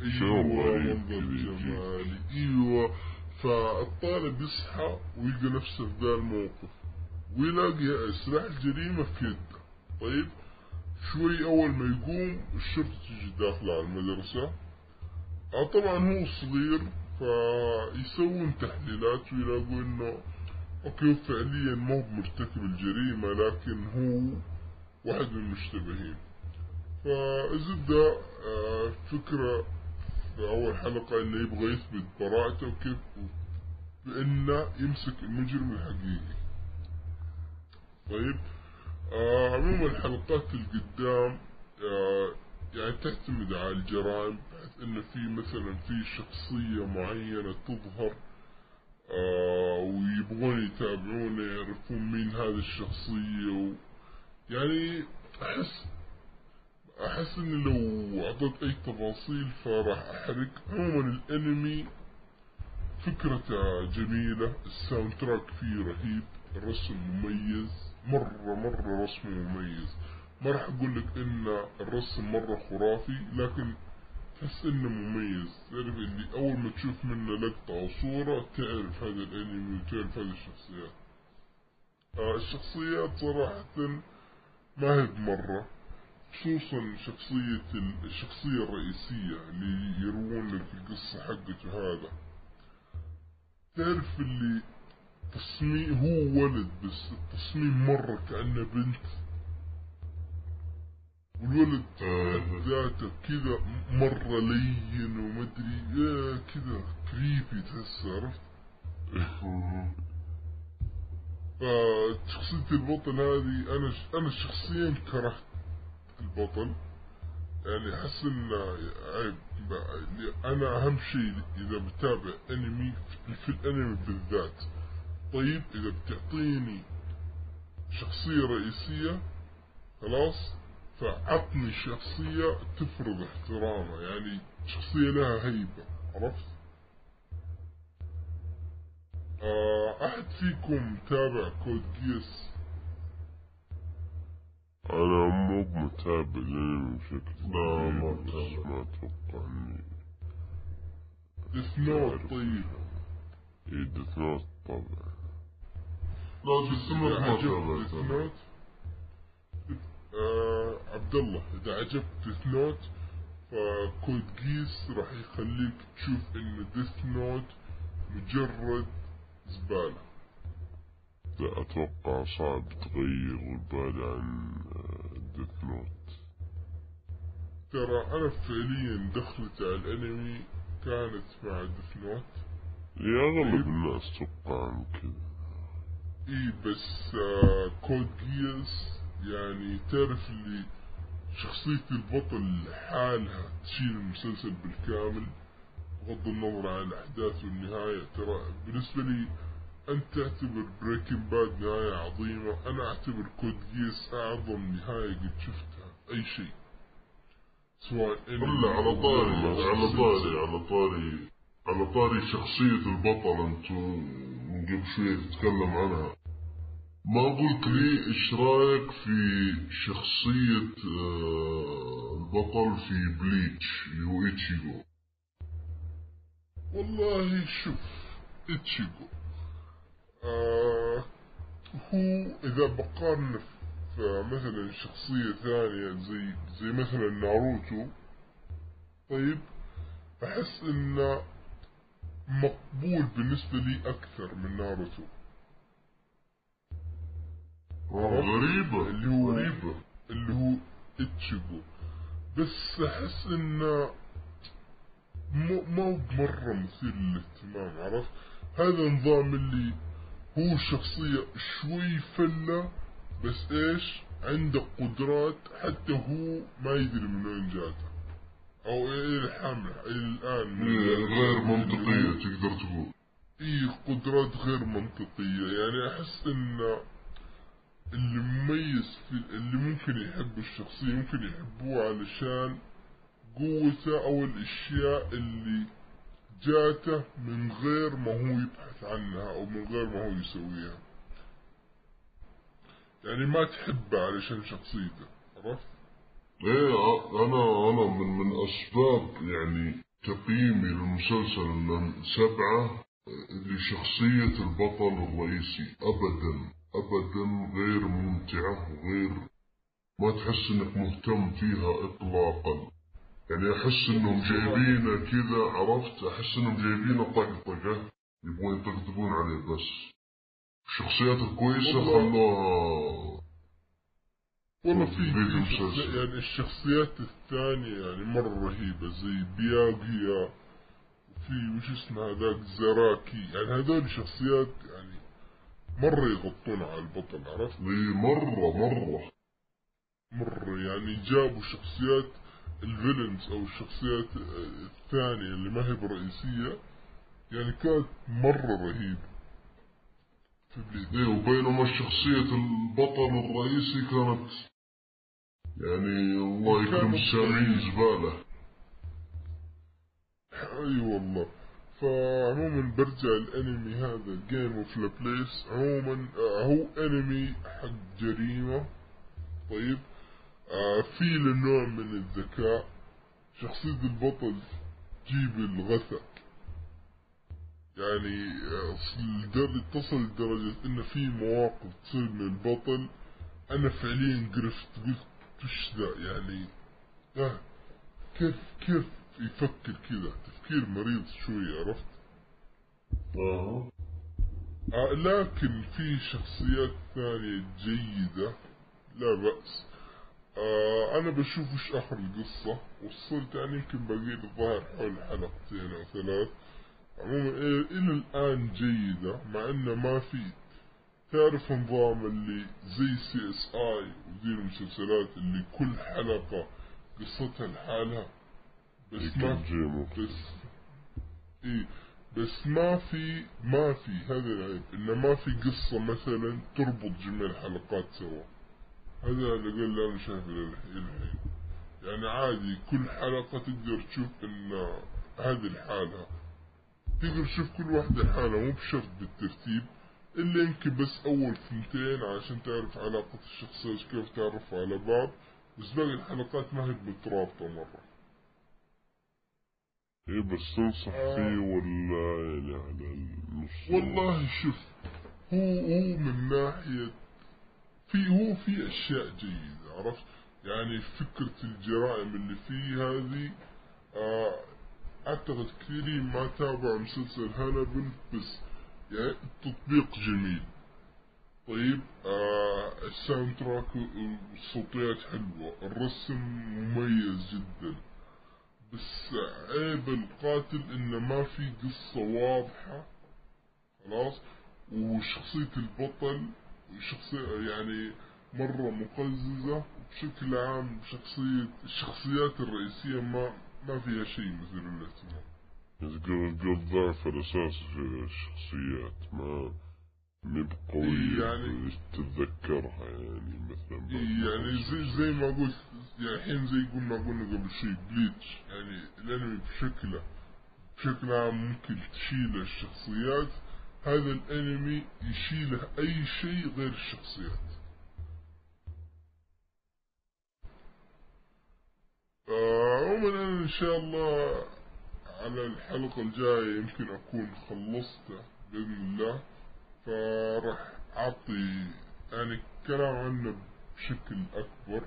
أيوه غريب منظر. جمالي أيوه فالطالب يصحى ويلقى نفسه في ذا الموقف ويلاقي سلاح الجريمة في يده. طيب شوي أول ما يقوم الشرطة تجي داخلة على المدرسة. آه طبعا هو صغير فيسوون تحليلات ويلاقوا إنه okay فعليا ما هو مرتكب الجريمة لكن هو واحد من المشتبهين. فالزبدة آه فكرة في أول حلقة إنه يبغى يثبت براءته وكيف بإنه يمسك المجرم الحقيقي. طيب آه عموما الحلقات القدام آه يعني تعتمد على الجرائم بحيث إنه في مثلا في شخصية معينة تظهر ويبغون يتابعونه يعرفون مين هذه الشخصية و يعني أحس أحس إني لو أعطيت أي تفاصيل فراح أحرق عموما الأنمي فكرته جميلة ال soundtrack فيه رهيب الرسم مميز مرة مرة رسمه مميز ما راح أقول لك إن الرسم مرة خرافي لكن تحس إنه مميز. تعرف اللي أول ما تشوف منه لقطة أو صورة تعرف هذا الأنمي وتعرف هذه الشخصيات. آه الشخصيات صراحة ما هي بمرة خصوصا شخصية ال- الشخصية الرئيسية اللي يروون لك القصة حقته هذا. تعرف اللي تصميم هو ولد بس التصميم مرة كأنه بنت. والولد آه. ذاته كذا مرة لين ومدري يا كذا كريبي تحس عرفت؟ فشخصية البطل هذه أنا أنا شخصيا كرهت البطل. يعني أحس إنه عيب. أنا أهم شيء إذا بتابع أنمي في- في الأنمي بالذات. طيب إذا بتعطيني شخصية رئيسية خلاص فعطني شخصية تفرض احترامه يعني شخصية لها هيبة عرفت؟ آه أحد فيكم تابع Code Geass؟ أنا مو متابع لأني بشكل لا، ما. ما أتوقع إني Death Note. طيب. إيه Death Note طبعا. لا تستمر ما عجبك تابعت Death أنا. Note آه عبد الله إذا عجبك Death Note ف Code Geass راح يخليك تشوف إن Death Note مجرد زبالة. أتوقع صعب تغير البال عن Death Note ترى أنا فعليا دخلتي على الأنمي كانت مع Death Note يا أغلب الناس توقع عن كذا. اي بس آه Code Geass يعني تعرف اللي شخصية البطل لحالها تشيل المسلسل بالكامل بغض النظر عن الأحداث والنهاية ترى بالنسبة لي أنت تعتبر Breaking Bad نهاية عظيمة أنا أعتبر Code Geass أعظم نهاية قد شفتها أي شيء سواء إلا على طاري. على طاري على طاري على طاري شخصية البطل انتو من قبل شوية تتكلم عنها ما قلت لي إيش رأيك في شخصية آه، البطل في Bleach اللي هو ايتشيغو والله شوف اتشيجو آه هو إذا بقارن في مثلا شخصية ثانية زي زي مثلا ناروتو طيب أحس إنه مقبول بالنسبة لي أكثر من ناروتو. غريبة. اللي هو غريبة. اللي هو اتشيجو بس أحس إنه مو مو مرة مثير للاهتمام عرفت؟ هذا نظام اللي هو شخصية شوي فلة بس إيش؟ عنده قدرات حتى هو ما يدري من وين جاته. أو إلى الحامل إلى الآن. إيه، غير منطقية تقدر تقول. اي قدرات غير منطقية. يعني أحس إن اللي مميز في اللي ممكن يحب الشخصية ممكن يحبوه علشان قوته أو الأشياء اللي جاته من غير ما هو يبحث عنها أو من غير ما هو يسويها. يعني ما تحبه علشان شخصيته عرفت؟ إيه أنا أنا من من أسباب يعني تقييمي للمسلسل إنه سبعة اللي شخصية البطل الرئيسي ابدا. ابدا غير ممتعة وغير ما تحس إنك مهتم فيها اطلاقا. يعني أحس إنهم جايبينه كذا عرفت؟ أحس إنهم جايبينه طقطقة يبغون يطقطقون عليه بس. الشخصيات الكويسة والله. خلوها والله في في يعني الشخصيات الثانية يعني مرة رهيبة زي بياغيا وفي وش اسمه هذاك زراكي. يعني هذول شخصيات يعني مرة يغطون على البطل عرفت؟ مرة مرة. مرة يعني جابوا شخصيات الفيلنز أو الشخصيات الثانية اللي ما هي برئيسية يعني كانت مرة رهيبة. في بليد وبينما شخصية البطل الرئيسي كانت يعني الله يكرم السامعين زبالة أي والله. فعموما برجع الأنمي هذا Game of Laplace عموما آه، هو أنمي حق جريمة. طيب آه في نوع من الذكاء. شخصية البطل تجيب الغثاء. يعني آه، تصل لدرجة إن في مواقف تصير من البطل. أنا فعليا قرفت قلت وش ذا؟ يعني آه كيف كيف يفكر كذا؟ تفكير مريض شوي عرفت؟ آه آه لكن في شخصيات ثانية جيدة لا بأس. آه أنا بشوف وش آخر القصة؟ وصلت يعني يمكن باقي لي الظاهر حول حلقتين أو ثلاث. عموما إيه إلى الآن جيدة مع إنه ما في. تعرف نظام اللي زي CSI وزي المسلسلات اللي كل حلقة قصتها لحالها؟ بس ما بس اي بس ما في ما في هذا العيب. إنه ما في قصة مثلا تربط جميع الحلقات سوا. هذا اللي أنا شايفه الحين يعني عادي كل حلقة تقدر تشوف إن هذه الحالة. تقدر تشوف كل واحدة حالة مو بشرط بالترتيب. إلا يمكن بس أول ثنتين عشان تعرف علاقة الشخصيات كيف تعرفوا على بعض. بس باقي الحلقات ما هي مترابطة مرة. إيه بس تنصح آه. فيه ولا يعني على النص والله شوف هو هو من ناحية في هو في أشياء جيدة عرفت؟ يعني فكرة الجرائم اللي فيه هذه آه أعتقد كثيرين ما تابعوا مسلسل هانبل بس يعني التطبيق جميل. طيب آه ال soundtrack والصوتيات حلوة الرسم مميز جدا. بس عيب القاتل انه ما في قصة واضحة. خلاص؟ وشخصية البطل شخصية يعني مرة مقززة بشكل عام شخصية الشخصيات الرئيسية ما ما فيها شيء مثير للاهتمام تقول ضعف الأساس في الشخصيات ما مي بقوية يعني- تتذكرها يعني مثلا إيه يعني زي زي ما قلت يعني الحين زي قلنا قلنا قبل شوي بليتش يعني الأنمي بشكله بشكل عام ممكن تشيل الشخصيات. هذا الأنمي يشيله أي شيء غير الشخصيات. آه، عموما أنا إن شاء الله على الحلقة الجاية يمكن أكون خلصته بإذن الله. فراح اعطي يعني كلام عنه بشكل أكبر.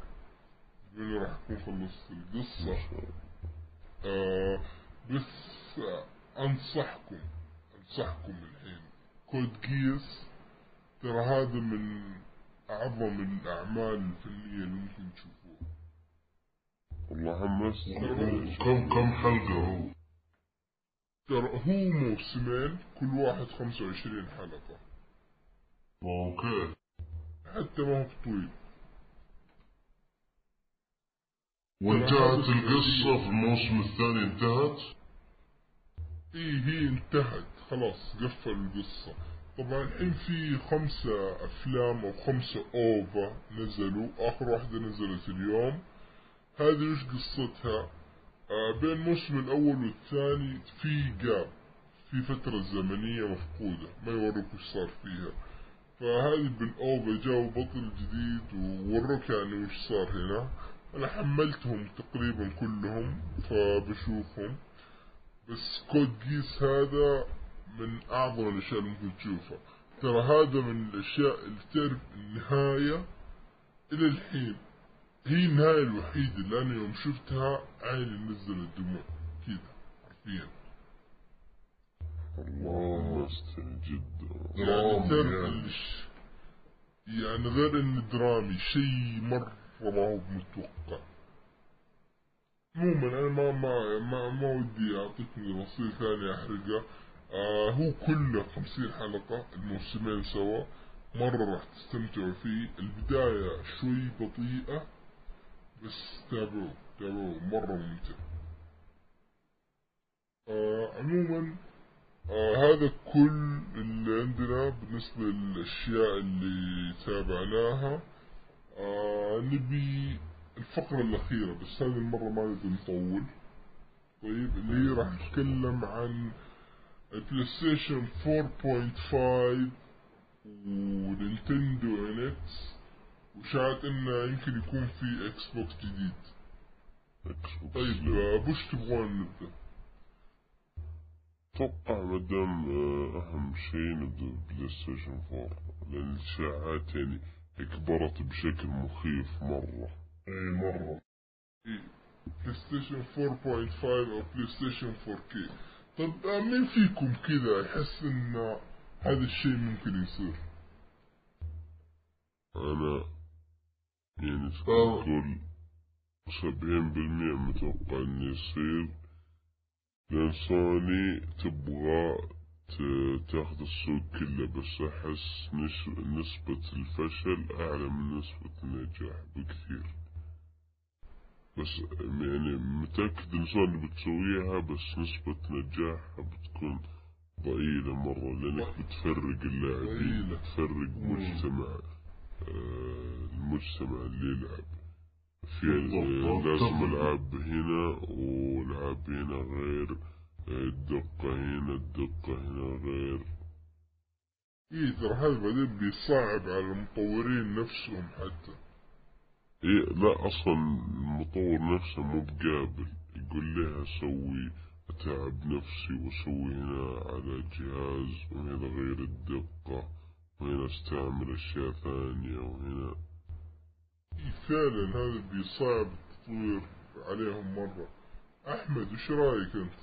بانه راح اكون خلصت القصة آه بس أنصحكم أنصحكم الحين. كود جيس ترى هذا من أعظم الأعمال الفنية اللي ممكن تشوفوها والله حمست كم كم حلقة هو؟ ترى هو موسمين كل واحد خمسة وعشرين حلقة. أوكي حتى ما هو طويل وانتهت القصة في الموسم الثاني انتهت إيه هي انتهت خلاص قفلوا القصة طبعا الحين في خمسة افلام أو خمسة OVA نزلوا اخر واحدة نزلت اليوم هذه وش قصتها آه بين الموسم الأول والثاني في gap في فترة زمنية مفقودة ما يوروك وش صار فيها فهذه بال OVA جاوا بطل جديد ووروك يعني وش صار هنا؟ أنا حملتهم تقريبا كلهم فبشوفهم. بس Code Geass هذا من أعظم الأشياء اللي ممكن تشوفها. ترى هذا من الأشياء اللي تعرف النهاية إلى الحين. هي النهاية الوحيدة اللي أنا يوم شفتها عيني نزل الدموع كذا حرفيا. والله حمستني جدا. يعني تعرف يعني. غير انه درامي شيء مرة ما هو متوقع. عموما أنا ما ما ما, ما ودي أعطيكم تفاصيل ثانية أحرقها. آه هو كله خمسين حلقة الموسمين سوا. مرة راح تستمتعوا فيه. البداية شوي بطيئة بس تابعوه تابعوه. مرة ممتع. آه عموما هذا كل اللي عندنا بالنسبة للأشياء اللي تابعناها. آه نبي الفقرة الأخيرة بس هذه المرة ما نبي نطول. طيب اللي هي راح نتكلم عن ال PlayStation 4.5 و Nintendo NX وشاعت إنه يمكن يكون في Xbox جديد طيب آه، بوش تبغون نبدأ؟ أتوقع مدام آه، أهم شيء نبدأ PlayStation 4 لأن الإشاعات يعني كبرت بشكل مخيف مرة. أي مرة. PlayStation 4.5 أو PlayStation 4K طب آه، مين فيكم كذا يحس إن هذا الشيء ممكن يصير؟ أنا يعني آه. تقول سبعين بالمئة متوقع إنه يصير. لأن سوني تبغى ت- تاخذ السوق كله بس أحس نش- نسبة الفشل أعلى من نسبة النجاح بكثير. بس يعني متأكد ان سوني بتسويها بس نسبة نجاحها بتكون ضئيلة مرة لأنك بتفرق اللاعبين. بتفرق مجتمع آه، المجتمع اللي يلعب. في. لازم. العاب هنا والعاب هنا غير الدقة هنا الدقة هنا غير إيه ترى هذا بعدين بيصعب على المطورين نفسهم حتى إيه لا أصلا المطور نفسه مو بقابل يقول لها أسوي أتعب نفسي وأسوي هنا على جهاز وهنا غير الدقة وهنا أستعمل أشياء ثانية وهنا فعلا هذا بيصعب التطوير عليهم مرة. أحمد وش رأيك أنت؟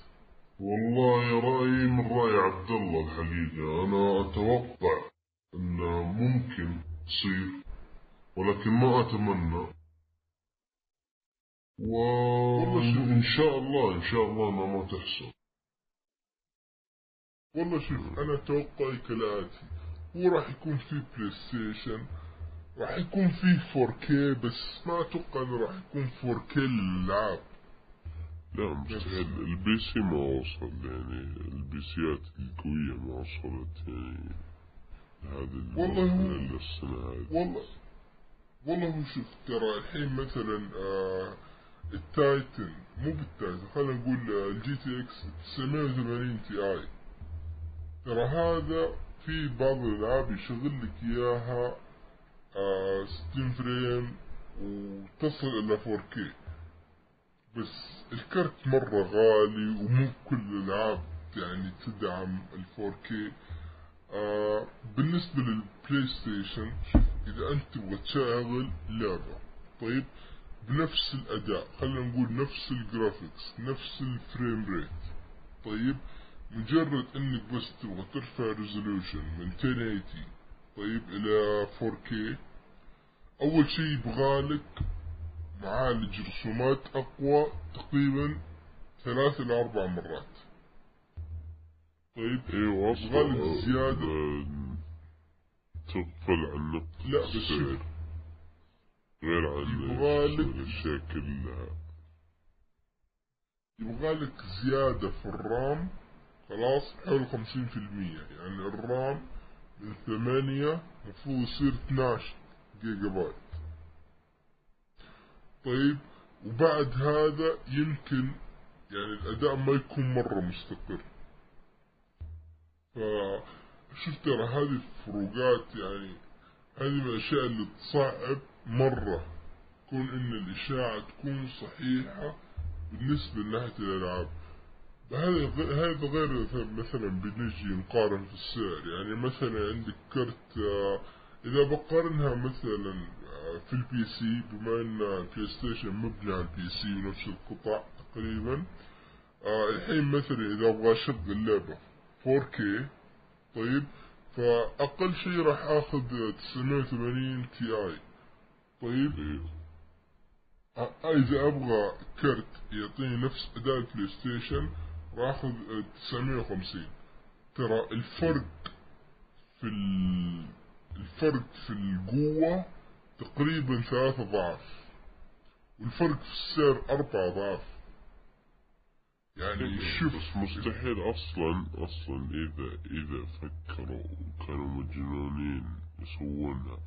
والله رأيي من رأي عبد الله الحقيقة أنا أتوقع أنه ممكن تصير ولكن ما أتمنى. وإن شاء الله إن شاء الله أنها ما تحصل. والله شوف أنا توقعي كالآتي هو راح يكون في PlayStation راح يكون في 4K بس ما أتوقع إنه راح يكون 4K للألعاب لا مستحيل ال PC ما وصل يعني البيسيات القوية ما وصلت يعني هذه والله هو- السنة هذه. والله والله هو شوف ترى الحين مثلا آه ال Titan مو بال Titan خلينا نقول آه، ال GTX 980 Ti. ترى هذا في بعض الألعاب يشغل لك إياها 60 frame وتصل إلى 4K بس الكرت مرة غالي ومو كل الألعاب يعني تدعم ال 4K آه بالنسبة لل PlayStation إذا أنت تبغى تشغل لعبة طيب؟ بنفس الأداء خلينا نقول نفس ال graphics نفس ال frame rate طيب؟ مجرد إنك بس تبغى ترفع ريزولوشن من 1080 طيب إلى 4K أول شي يبغالك معالج رسومات أقوى تقريبا ثلاث إلى أربع مرات. طيب أيوه يبغالك أصلا زيادة. آه، تغفل عن نقطة لا، بس. غير عن كلها يبغالك زيادة في الرام. خلاص حول خمسين في المية. يعني الرام من ثمانية مفروض يصير 12 جيجا بايت طيب وبعد هذا يمكن يعني الأداء ما يكون مرة مستقر فشوف ترى هذه الفروقات يعني هذه من الأشياء اللي تصعب مرة كون إن الإشاعة تكون صحيحة بالنسبة لناحية الألعاب هذا غير مثلا- بنجي نقارن في السعر؟ يعني مثلا عندك كرت آه، إذا بقارنها مثلا آه، في ال PC بما أن ال PlayStation مبني على ال PC ونفس القطع تقريبا آه، الحين مثلا إذا أبغى أشغل لعبة 4K طيب فأقل شيء راح آخذ 980 Ti طيب. آه، إذا أبغى كرت يعطيني نفس أداء ال PlayStation راح آخذ آه، 950 ترى الفرق في ال... الفرق في القوة تقريبا ثلاثة أضعاف والفرق في السعر أربع أضعاف يعني شوف بس مستحيل أصلا أصلا إذا إذا فكروا وكانوا مجنونين يسوونها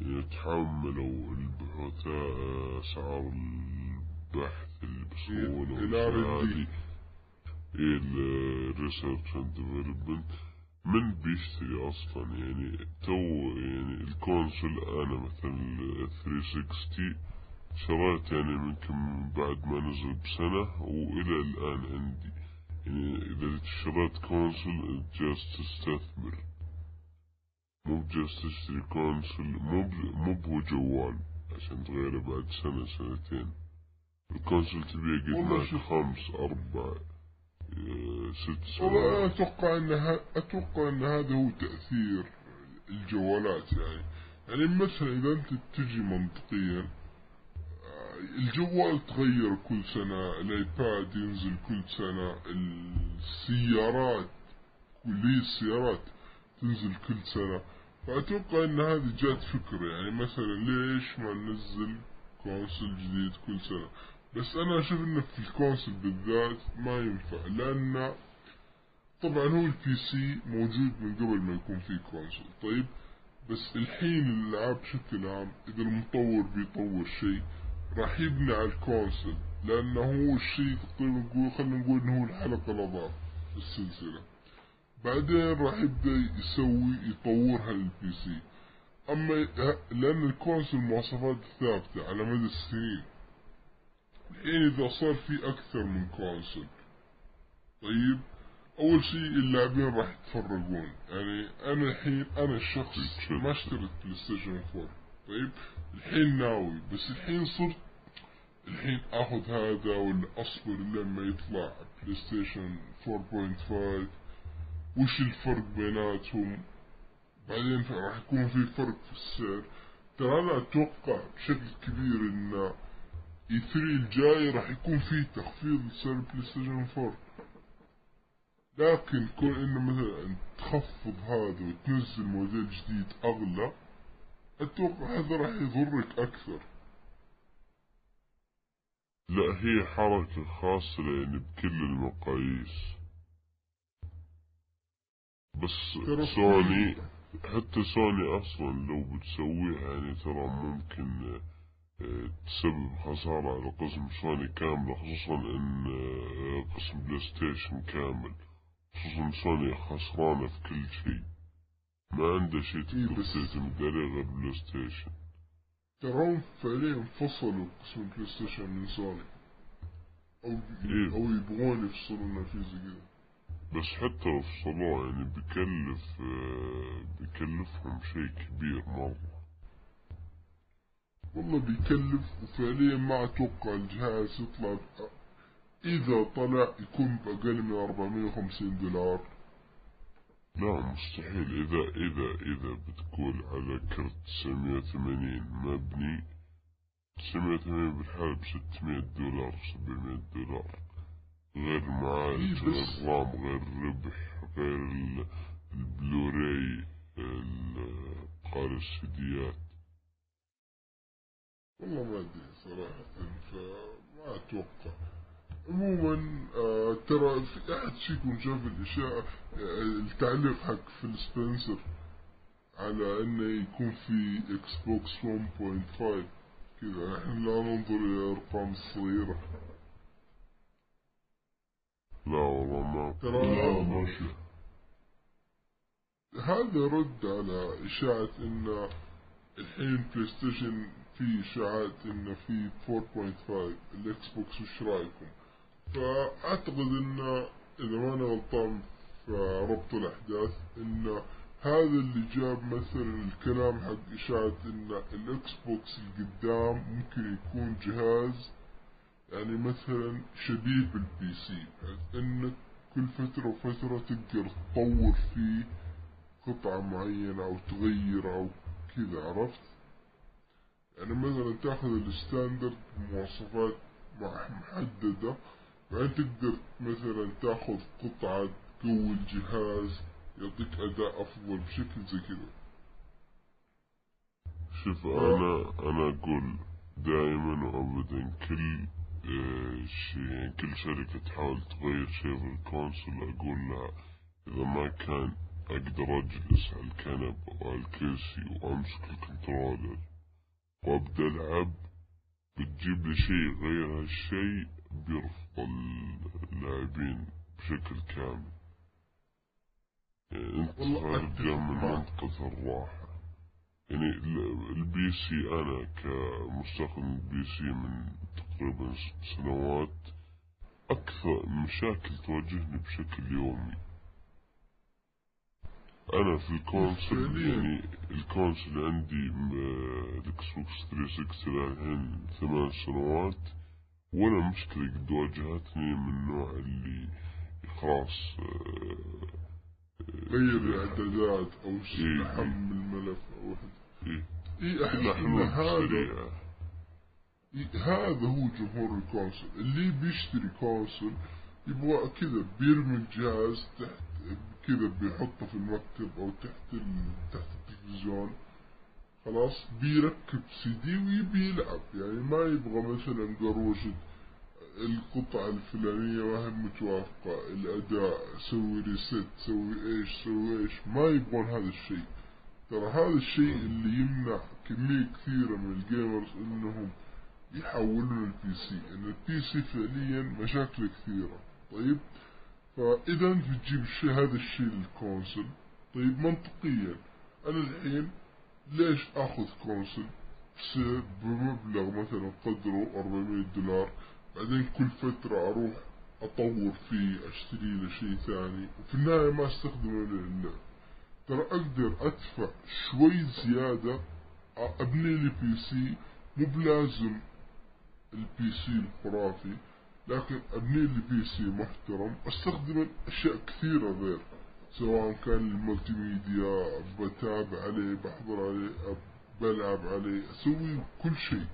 يتحملوا البحوثات اسعار البحث اللي بيسوونه. هذه. ال research and development من بيشتري أصلا؟ يعني تو يعني ال console أنا مثلا ال 360 شريت يعني يمكن بعد ما نزل بسنة وإلى الآن عندي. يعني إذا شريت console جالس تستثمر. مو بجالس تشتري console مو مو بهو جوال عشان تغيره بعد سنة سنتين. ال console تبيه قد. خمس أربع. آه، ست سنوات أتوقع أن. أتوقع أن هذا هو تأثير الجوالات يعني يعني مثلا إذا أنت تجي منطقيا الجوال تغير كل سنة ال iPad ينزل كل سنة السيارات كلية السيارات تنزل كل سنة فأتوقع أن هذه جات فكرة يعني مثلا ليش ما ننزل console جديد كل سنة بس أنا أشوف إنه في ال console بالذات ما ينفع لأن طبعا هو ال PC موجود من قبل ما يكون في console طيب بس الحين الالعاب بشكل عام إذا المطور بيطور شيء راح يبني على ال console لأنه هو الشيء تقريبا نقول خلينا نقول إنه هو الحلقة الأضعف في السلسلة. بعدين راح يبدأ يسوي يطورها لل PC أما لأن ال console مواصفات ثابتة على مدى السنين. الحين إذا صار في أكثر من console طيب أول شيء اللاعبين راح يتفرقون يعني أنا الحين أنا الشخص ما اشتريت PlayStation 4 طيب الحين ناوي. بس الحين صرت الحين آخذ هذا ولا اصبر لما يطلع PlayStation 4.5 وش الفرق بيناتهم؟ بعدين راح يكون في فرق في السعر. ترى أنا أتوقع بشكل كبير إن E3 الجاي راح يكون في تخفيض لسعر PlayStation 4 لكن كون إنه مثلا تخفض هذا وتنزل موديل جديد أغلى أتوقع هذا راح يضرك أكثر. لا هي حركة خاصة يعني بكل المقاييس. بس سوني حتى سوني أصلا لو بتسويها يعني ترى ممكن تسبب خسارة على قسم سوني كاملة خصوصا إن آه، قسم PlayStation كامل خصوصا سوني خسرانة في كل شيء. ما عنده شيء تقدر تعتمد عليه غير PlayStation. تراهم فعليا انفصلوا قسم PlayStation من سوني. أو إيه؟ أو يبغون يفصلون في زي كذا. بس حتى لو فصلوه يعني بكلف آه، بكلفهم شيء كبير مرة. والله بيكلف وفعليا ما أتوقع الجهاز يطلع إذا طلع يكون بأقل من 450 دولار. لا مستحيل. إذا إذا إذا بتقول على كرت 980 مبني 980 بالحال ب 600 دولار 700 دولار. غير معالج إيه غير رام غير ربح غير ال- البلوراي ال- قال السيديات والله ما أدري صراحة فما أتوقع. عموما آه ترى في احد فيكم شاف الاشاعة آه التعليق حق فيل سبنسر على إنه يكون في إكس بوكس 1.5 كذا إحنا لا ننظر إلى الأرقام الصغيرة. لا والله ما ترى لا ماشي هذا رد على إشاعة إن الحين بلاي ستيشن في اشاعات إن في 4.5 الإكس بوكس وش رأيكم؟ فأعتقد إن إذا ما أنا غلطان في ربط الأحداث إن هذا اللي جاب مثلا الكلام حق إشاعة إن الإكس بوكس القدام ممكن يكون جهاز يعني مثلا شبيه بال PC انك كل فترة وفترة تقدر تطور فيه قطعة معينة أو تغير أو كذا عرفت؟ يعني مثلا تاخذ ال standard مواصفات محددة بعدين تقدر مثلا تاخذ قطعة تقوي الجهاز يعطيك أداء أفضل بشكل زي كذا. شوف أنا أنا أقول دائما وابدا كل آه، شيء يعني كل شركة تحاول تغير شيء في ال console أقول لها إذا ما كان أقدر أجلس على الكنب أو على الكرسي وأمسك ال controller. وابدا العب بتجيب لي شيء غير هالشيء بيرفض اللاعبين بشكل كامل. يعني انت خارج من. منطقة الراحة. يعني ال- ال PC أنا كمستخدم PC من تقريبا ست سنوات أكثر مشاكل تواجهني بشكل يومي. أنا في ال console. يعني ال console عندي الاكس بوكس 360 الحين ثمان سنوات ولا مشكلة قد واجهتني من النوع اللي خلاص آه، غير الاعدادات أو إيه. حمل الملف أو إيه، اي إن حلول هذا إيه، هذا هو جمهور ال console اللي بيشتري console يبغى كذا بيرمي الجهاز تحت كذا بيحطه في المكتب أو تحت. تحت التلفزيون. خلاص بيركب سي دي ويبي يلعب يعني ما يبغى مثلا قروشة القطعة الفلانية ما هي متوافقة. الأداء سوي reset سوي إيش سوي إيش. ما يبغون هذا الشيء. ترى هذا الشيء اللي يمنع كمية كثيرة من ال gamers إنهم يحولون ال PC إن ال PC فعليا مشاكل كثيرة. طيب؟ فإذا تجيب الشيء هذا الشيء لل console طيب منطقيا أنا الحين ليش أخذ console؟ بمبلغ مثلا قدره 400 دولار. بعدين كل فترة أروح أطور فيه أشتري له شيء ثاني. وفي النهاية ما أستخدمه للعب ترى أقدر أدفع شوي زيادة أبني لي PC مو بلازم ال PC الخرافي. لكن أبني لي PC محترم. أستخدم أشياء كثيرة غير سواء كان ال multimedia بتابع عليه بحضر عليه بلعب عليه أسوي كل شيء.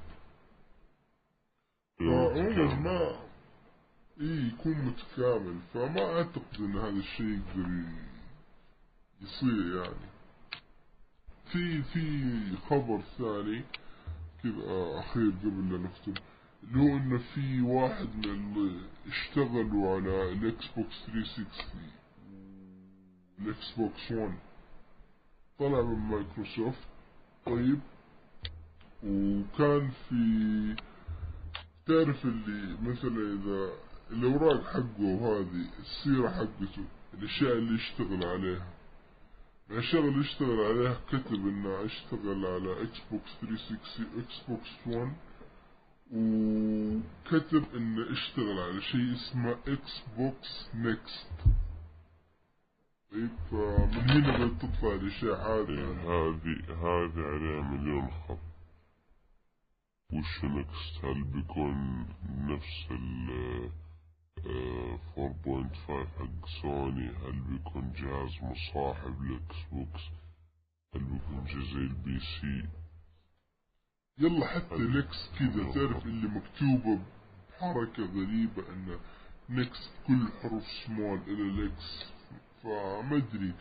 فعموما ما إيه يكون متكامل. فما أعتقد أن هذا الشيء يقدر يصير يعني. في في خبر ثاني كذا أخير قبل لا نختم. هو إن في واحد من اللي اشتغلوا على الإكس بوكس 360 والإكس بوكس 1 طلع من مايكروسوفت. طيب. وكان في تعرف اللي مثلا إذا الأوراق حقه وهذه السيرة حقته الأشياء اللي يشتغل عليها. الأشياء اللي يشتغل عليها كتب إنه اشتغل على إكس بوكس 360 إكس بوكس 1 وكتب إنه اشتغل على شيء اسمه إكس بوكس next طيب فمن هنا بتطلع الأشياء هذه؟ هذه هذه عليها مليون خط. وش next هل بيكون نفس ال 4.5 حق سوني هل بيكون جهاز مصاحب للاكس بوكس؟ هل بيكون جزء ال PC يلا حتى نكس كذا تعرف اللي مكتوبة بحركة غريبة إن نكس كل حروف سمول إلى ال X فما أدري.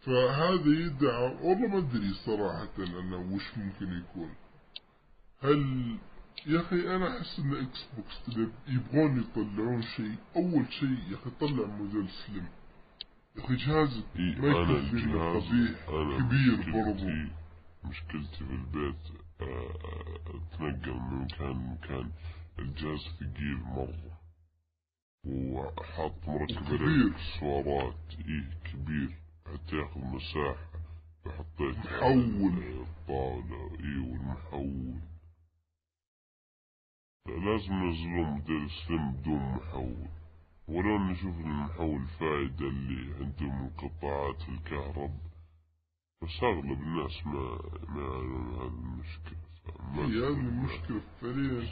فهذا يدعى والله ما أدري صراحة أنه وش ممكن يكون. هل يا أخي أنا أحس إن إكس بوكس يبغون يطلعون شيء. أول شيء يا أخي طلع موديل slim يا أخي جهاز إيه ما الجهاز قبيح كبير برضو. مشكلتي في البيت آه، أتنقل من مكان لمكان الجهاز ثقيل مرة. وحاط مركب كبير. الاكسسوارات إيه كبير. حتى ياخذ مساحة. فحطيت محول. الطاولة إيه والمحول. لازم ينزلون موديل سليم بدون محول. ولو نشوف المحول فائدة اللي عندهم انقطاعات الكهرب. بس أغلب الناس ما ما يعانون هذه المشكلة ما- المشكلة فعليا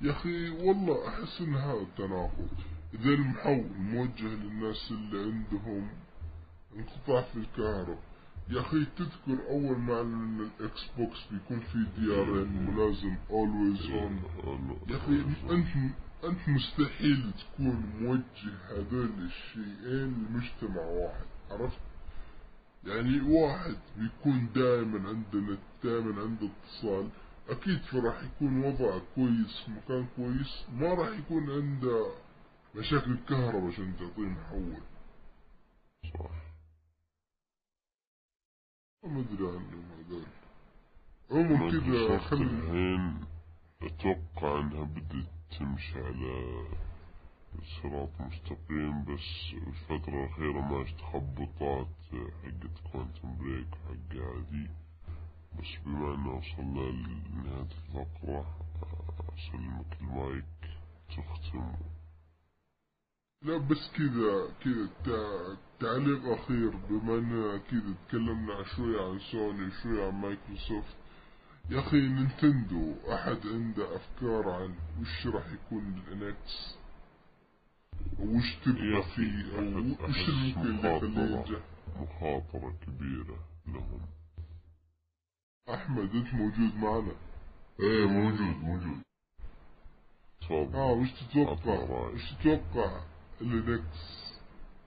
يا أخي والله أحس إن هذا تناقض إذا المحول موجه للناس اللي عندهم انقطاع في الكهرباء. يا أخي تذكر أول ما إعلنوا إن الإكس بوكس بيكون في DRM ولازم always on يا أخي انت أنت مستحيل تكون موجه هذول الشيئين لمجتمع واحد عرفت؟ يعني واحد بيكون دائما عنده نت دائما عنده اتصال. أكيد فراح يكون وضعه كويس في مكان كويس ما راح يكون عنده مشاكل كهرباء عشان تعطيه محول صح ما أدري. عنهم هذول عموما كذا خلي الحين أتوقع أنها بدأت تمشي على صراط مستقيم بس الفترة الأخيرة ما تخبطات حقت Quantum Break وحق هذه بس بما أنه وصلنا لنهاية الفقرة أسلمك المايك تختم. لا بس كذا كذا تع- تعليق أخير بما أننا كذا تكلمنا شوية عن سوني وشوية عن مايكروسوفت. يا أخي نينتندو أحد عنده أفكار عن وش راح يكون ال NX وش أخي فيه وش الممكن يخليه مخاطرة. كبيرة لهم أحمد أنت موجود معنا إيه موجود موجود تفضل آه وش تتوقع. وش تتوقع الانكس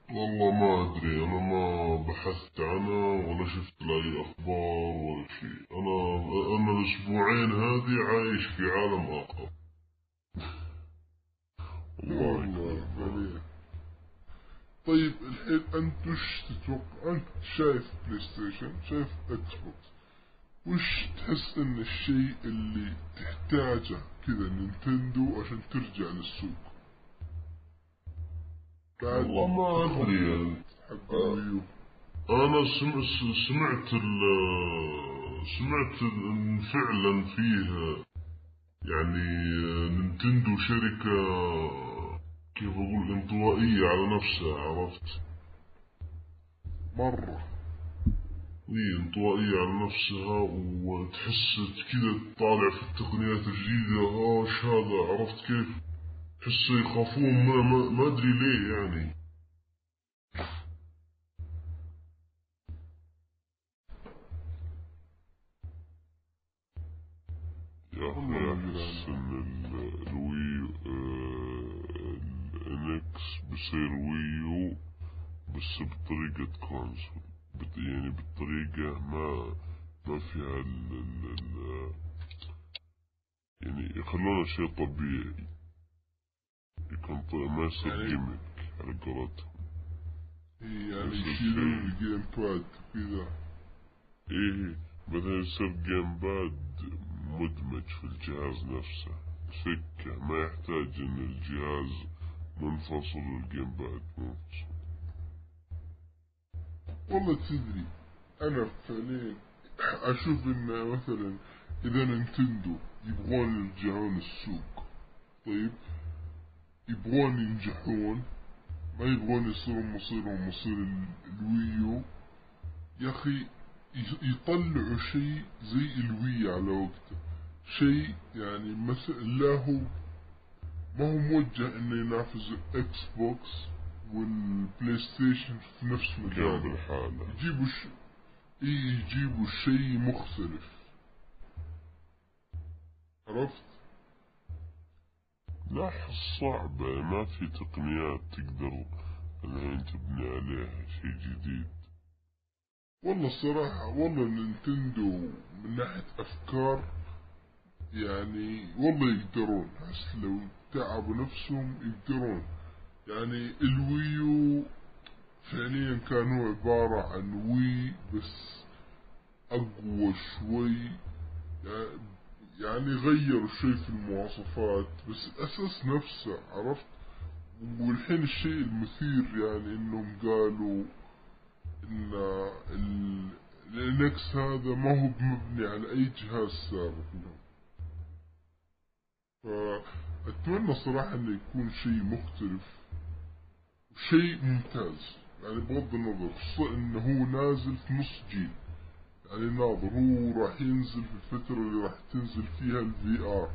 والله ما ادري أنا ما بحثت عنها ولا شفت لا اي أخبار ولا شيء أنا أنا الاسبوعين هذه عايش في عالم اخر الله طيب الحين انت وش تتوقع انت شايف بلاي ستيشن شايف إكس بوكس وش تحس إن الشيء اللي تحتاجه كذا نينتندو عشان ترجع للسوق؟ بعد والله ما أدري. حق ال Wii U أنا سمعت سمعت إن فعلا فيه يعني نينتندو شركة كيف أقول انطوائية على نفسها عرفت؟ مرة. هي انطوائية على نفسها وتحس كذا تطالع في التقنيات الجديدة. آه وش هذا عرفت كيف؟ تحس يخافون ما, ما, ما أدري ليه يعني. يا أخي أحس إن ال- الوي ال NX بصير Wii U بس بطريقة console يعني بالطريقة ما ما فيها ال ال ال يعني يخلونه شيء طبيعي. يكون ط- ما يصير gimmick على قولتهم. يعني يشيلون. ال GamePad وكذا إيه مثلا يصير GamePad مدمج في الجهاز نفسه. سكة ما يحتاج إن الجهاز منفصل وال GamePad منفصل والله تدري أنا فعليا أشوف إن مثلا إذا نينتندو يبغون يرجعون السوق طيب؟ يبغون ينجحون ما يبغون يصيرون مصيرهم مصير ال- ال Wii U. يا أخي يطلعوا شيء زي ال Wii على وقته. شيء يعني مثلا لا هو ما هو موجه إنه ينافس الاكس بوكس والبلاي ستيشن في نفس جنب مجاله الحالة. يجيبوا ش... إيه يجيبوا شيء مختلف. عرفت؟ لا أحس صعبة ما في تقنيات تقدر الحين تبني عليها شيء جديد. والله الصراحة والله نينتندو من ناحية أفكار يعني والله يقدرون أحس لو تعبوا نفسهم يقدرون. يعني ال Wii U فعليا كان هو عبارة عن Wii بس أقوى شوي. يعني غيروا شوي في المواصفات بس الأساس نفسه عرفت؟ والحين الشيء المثير يعني إنهم قالوا ال NX هذا ما هو مبني على أي جهاز سابق لهم فأتمنى صراحة إنه يكون شيء مختلف وشيء ممتاز. يعني بغض النظر خصوصا إنه هو نازل في نص جيل. يعني ناظر هو راح ينزل في الفترة اللي راح تنزل فيها ال VR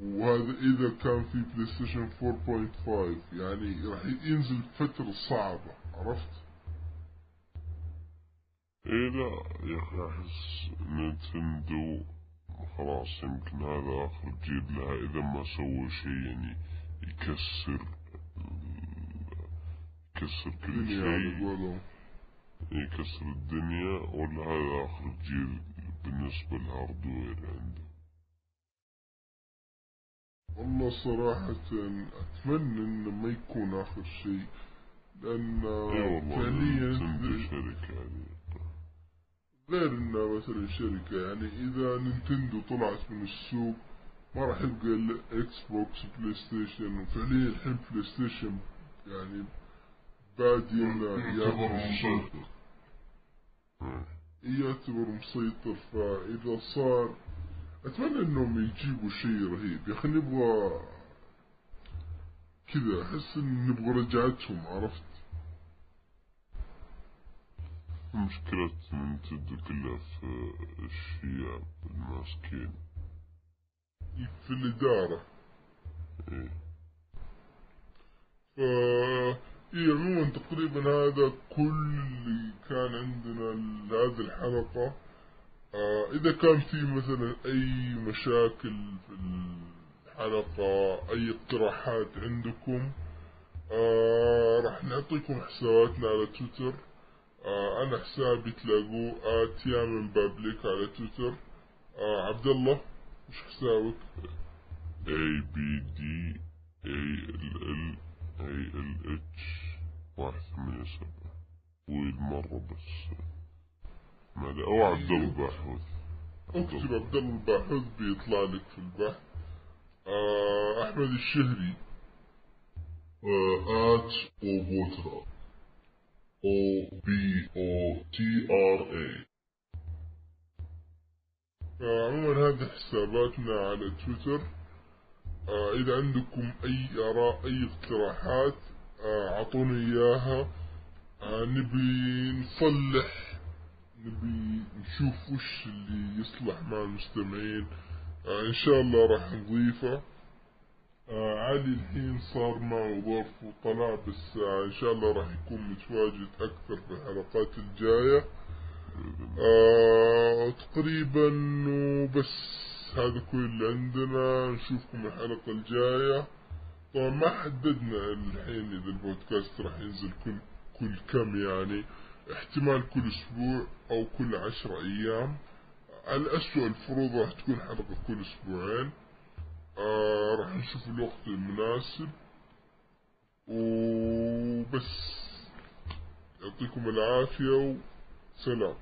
وهذا إذا كان في بلاي ستيشن 4.5 يعني راح ينزل فترة صعبة عرفت؟ إيه لا يا أخي أحس نينتندو خلاص يمكن هذا آخر جيل لها إذا ما سووا شيء يعني يكسر يكسر كل شيء. يكسر الدنيا ولا هذا آخر جيل بالنسبة لل hardware عنده. والله صراحة أتمنى إنه ما يكون آخر شيء لأن فعليا يعني غير إنها مثلا شركة يعني إذا نينتندو طلعت من السوق ما راح يبقى إلا إكس بوكس وبلاي ستيشن وفعليا الحين بلاي ستيشن يعني بادي إنه يعتبر مسيطر. مم. يعتبر مسيطر. فإذا صار أتمنى إنهم يجيبوا شيء رهيب. يا أخي نبغى كذا أحس إن نبغى رجعتهم عرفت؟ مشكلة نينتندو كلها في الشياب الماسكين في الإدارة. إيه. فا إيه عموما تقريبا هذا كل اللي كان عندنا لهذه الحلقة. آه إذا كان في مثلا أي مشاكل في الحلقة أي اقتراحات عندكم آه راح نعطيكم حساباتنا على تويتر. آه أنا حسابي تلاقوه آت يامن بابليك على تويتر. آه عبد الله وش حسابك؟ A B D اتش واحد ثمانية سبعة طويل مرة بس. ما أو عبد الله الباحوث. أكتب عبد الله الباحوث بيطلع لك في البحث آه أحمد الشهري. آت أوبوترا O B O T R A. عموما هذه حساباتنا على تويتر. آه إذا عندكم أي آراء أي اقتراحات آه أعطونا إياها. آه نبي نصلح نبي نشوف وش اللي يصلح مع المستمعين. إن شاء الله راح نضيفه. علي الحين صار معه ظرف وطلع بس آه إن شاء الله راح يكون متواجد أكثر في الحلقات الجاية. آه تقريبا وبس. هذا كل اللي عندنا نشوفكم الحلقة الجاية. طبعا ما حددنا الحين إذا البودكاست راح ينزل كل كل كم يعني. احتمال كل أسبوع أو كل عشر أيام. على أسوأ الفروض راح تكون حلقة كل أسبوعين. آه راح نشوف الوقت المناسب. وبس. يعطيكم العافية وسلام.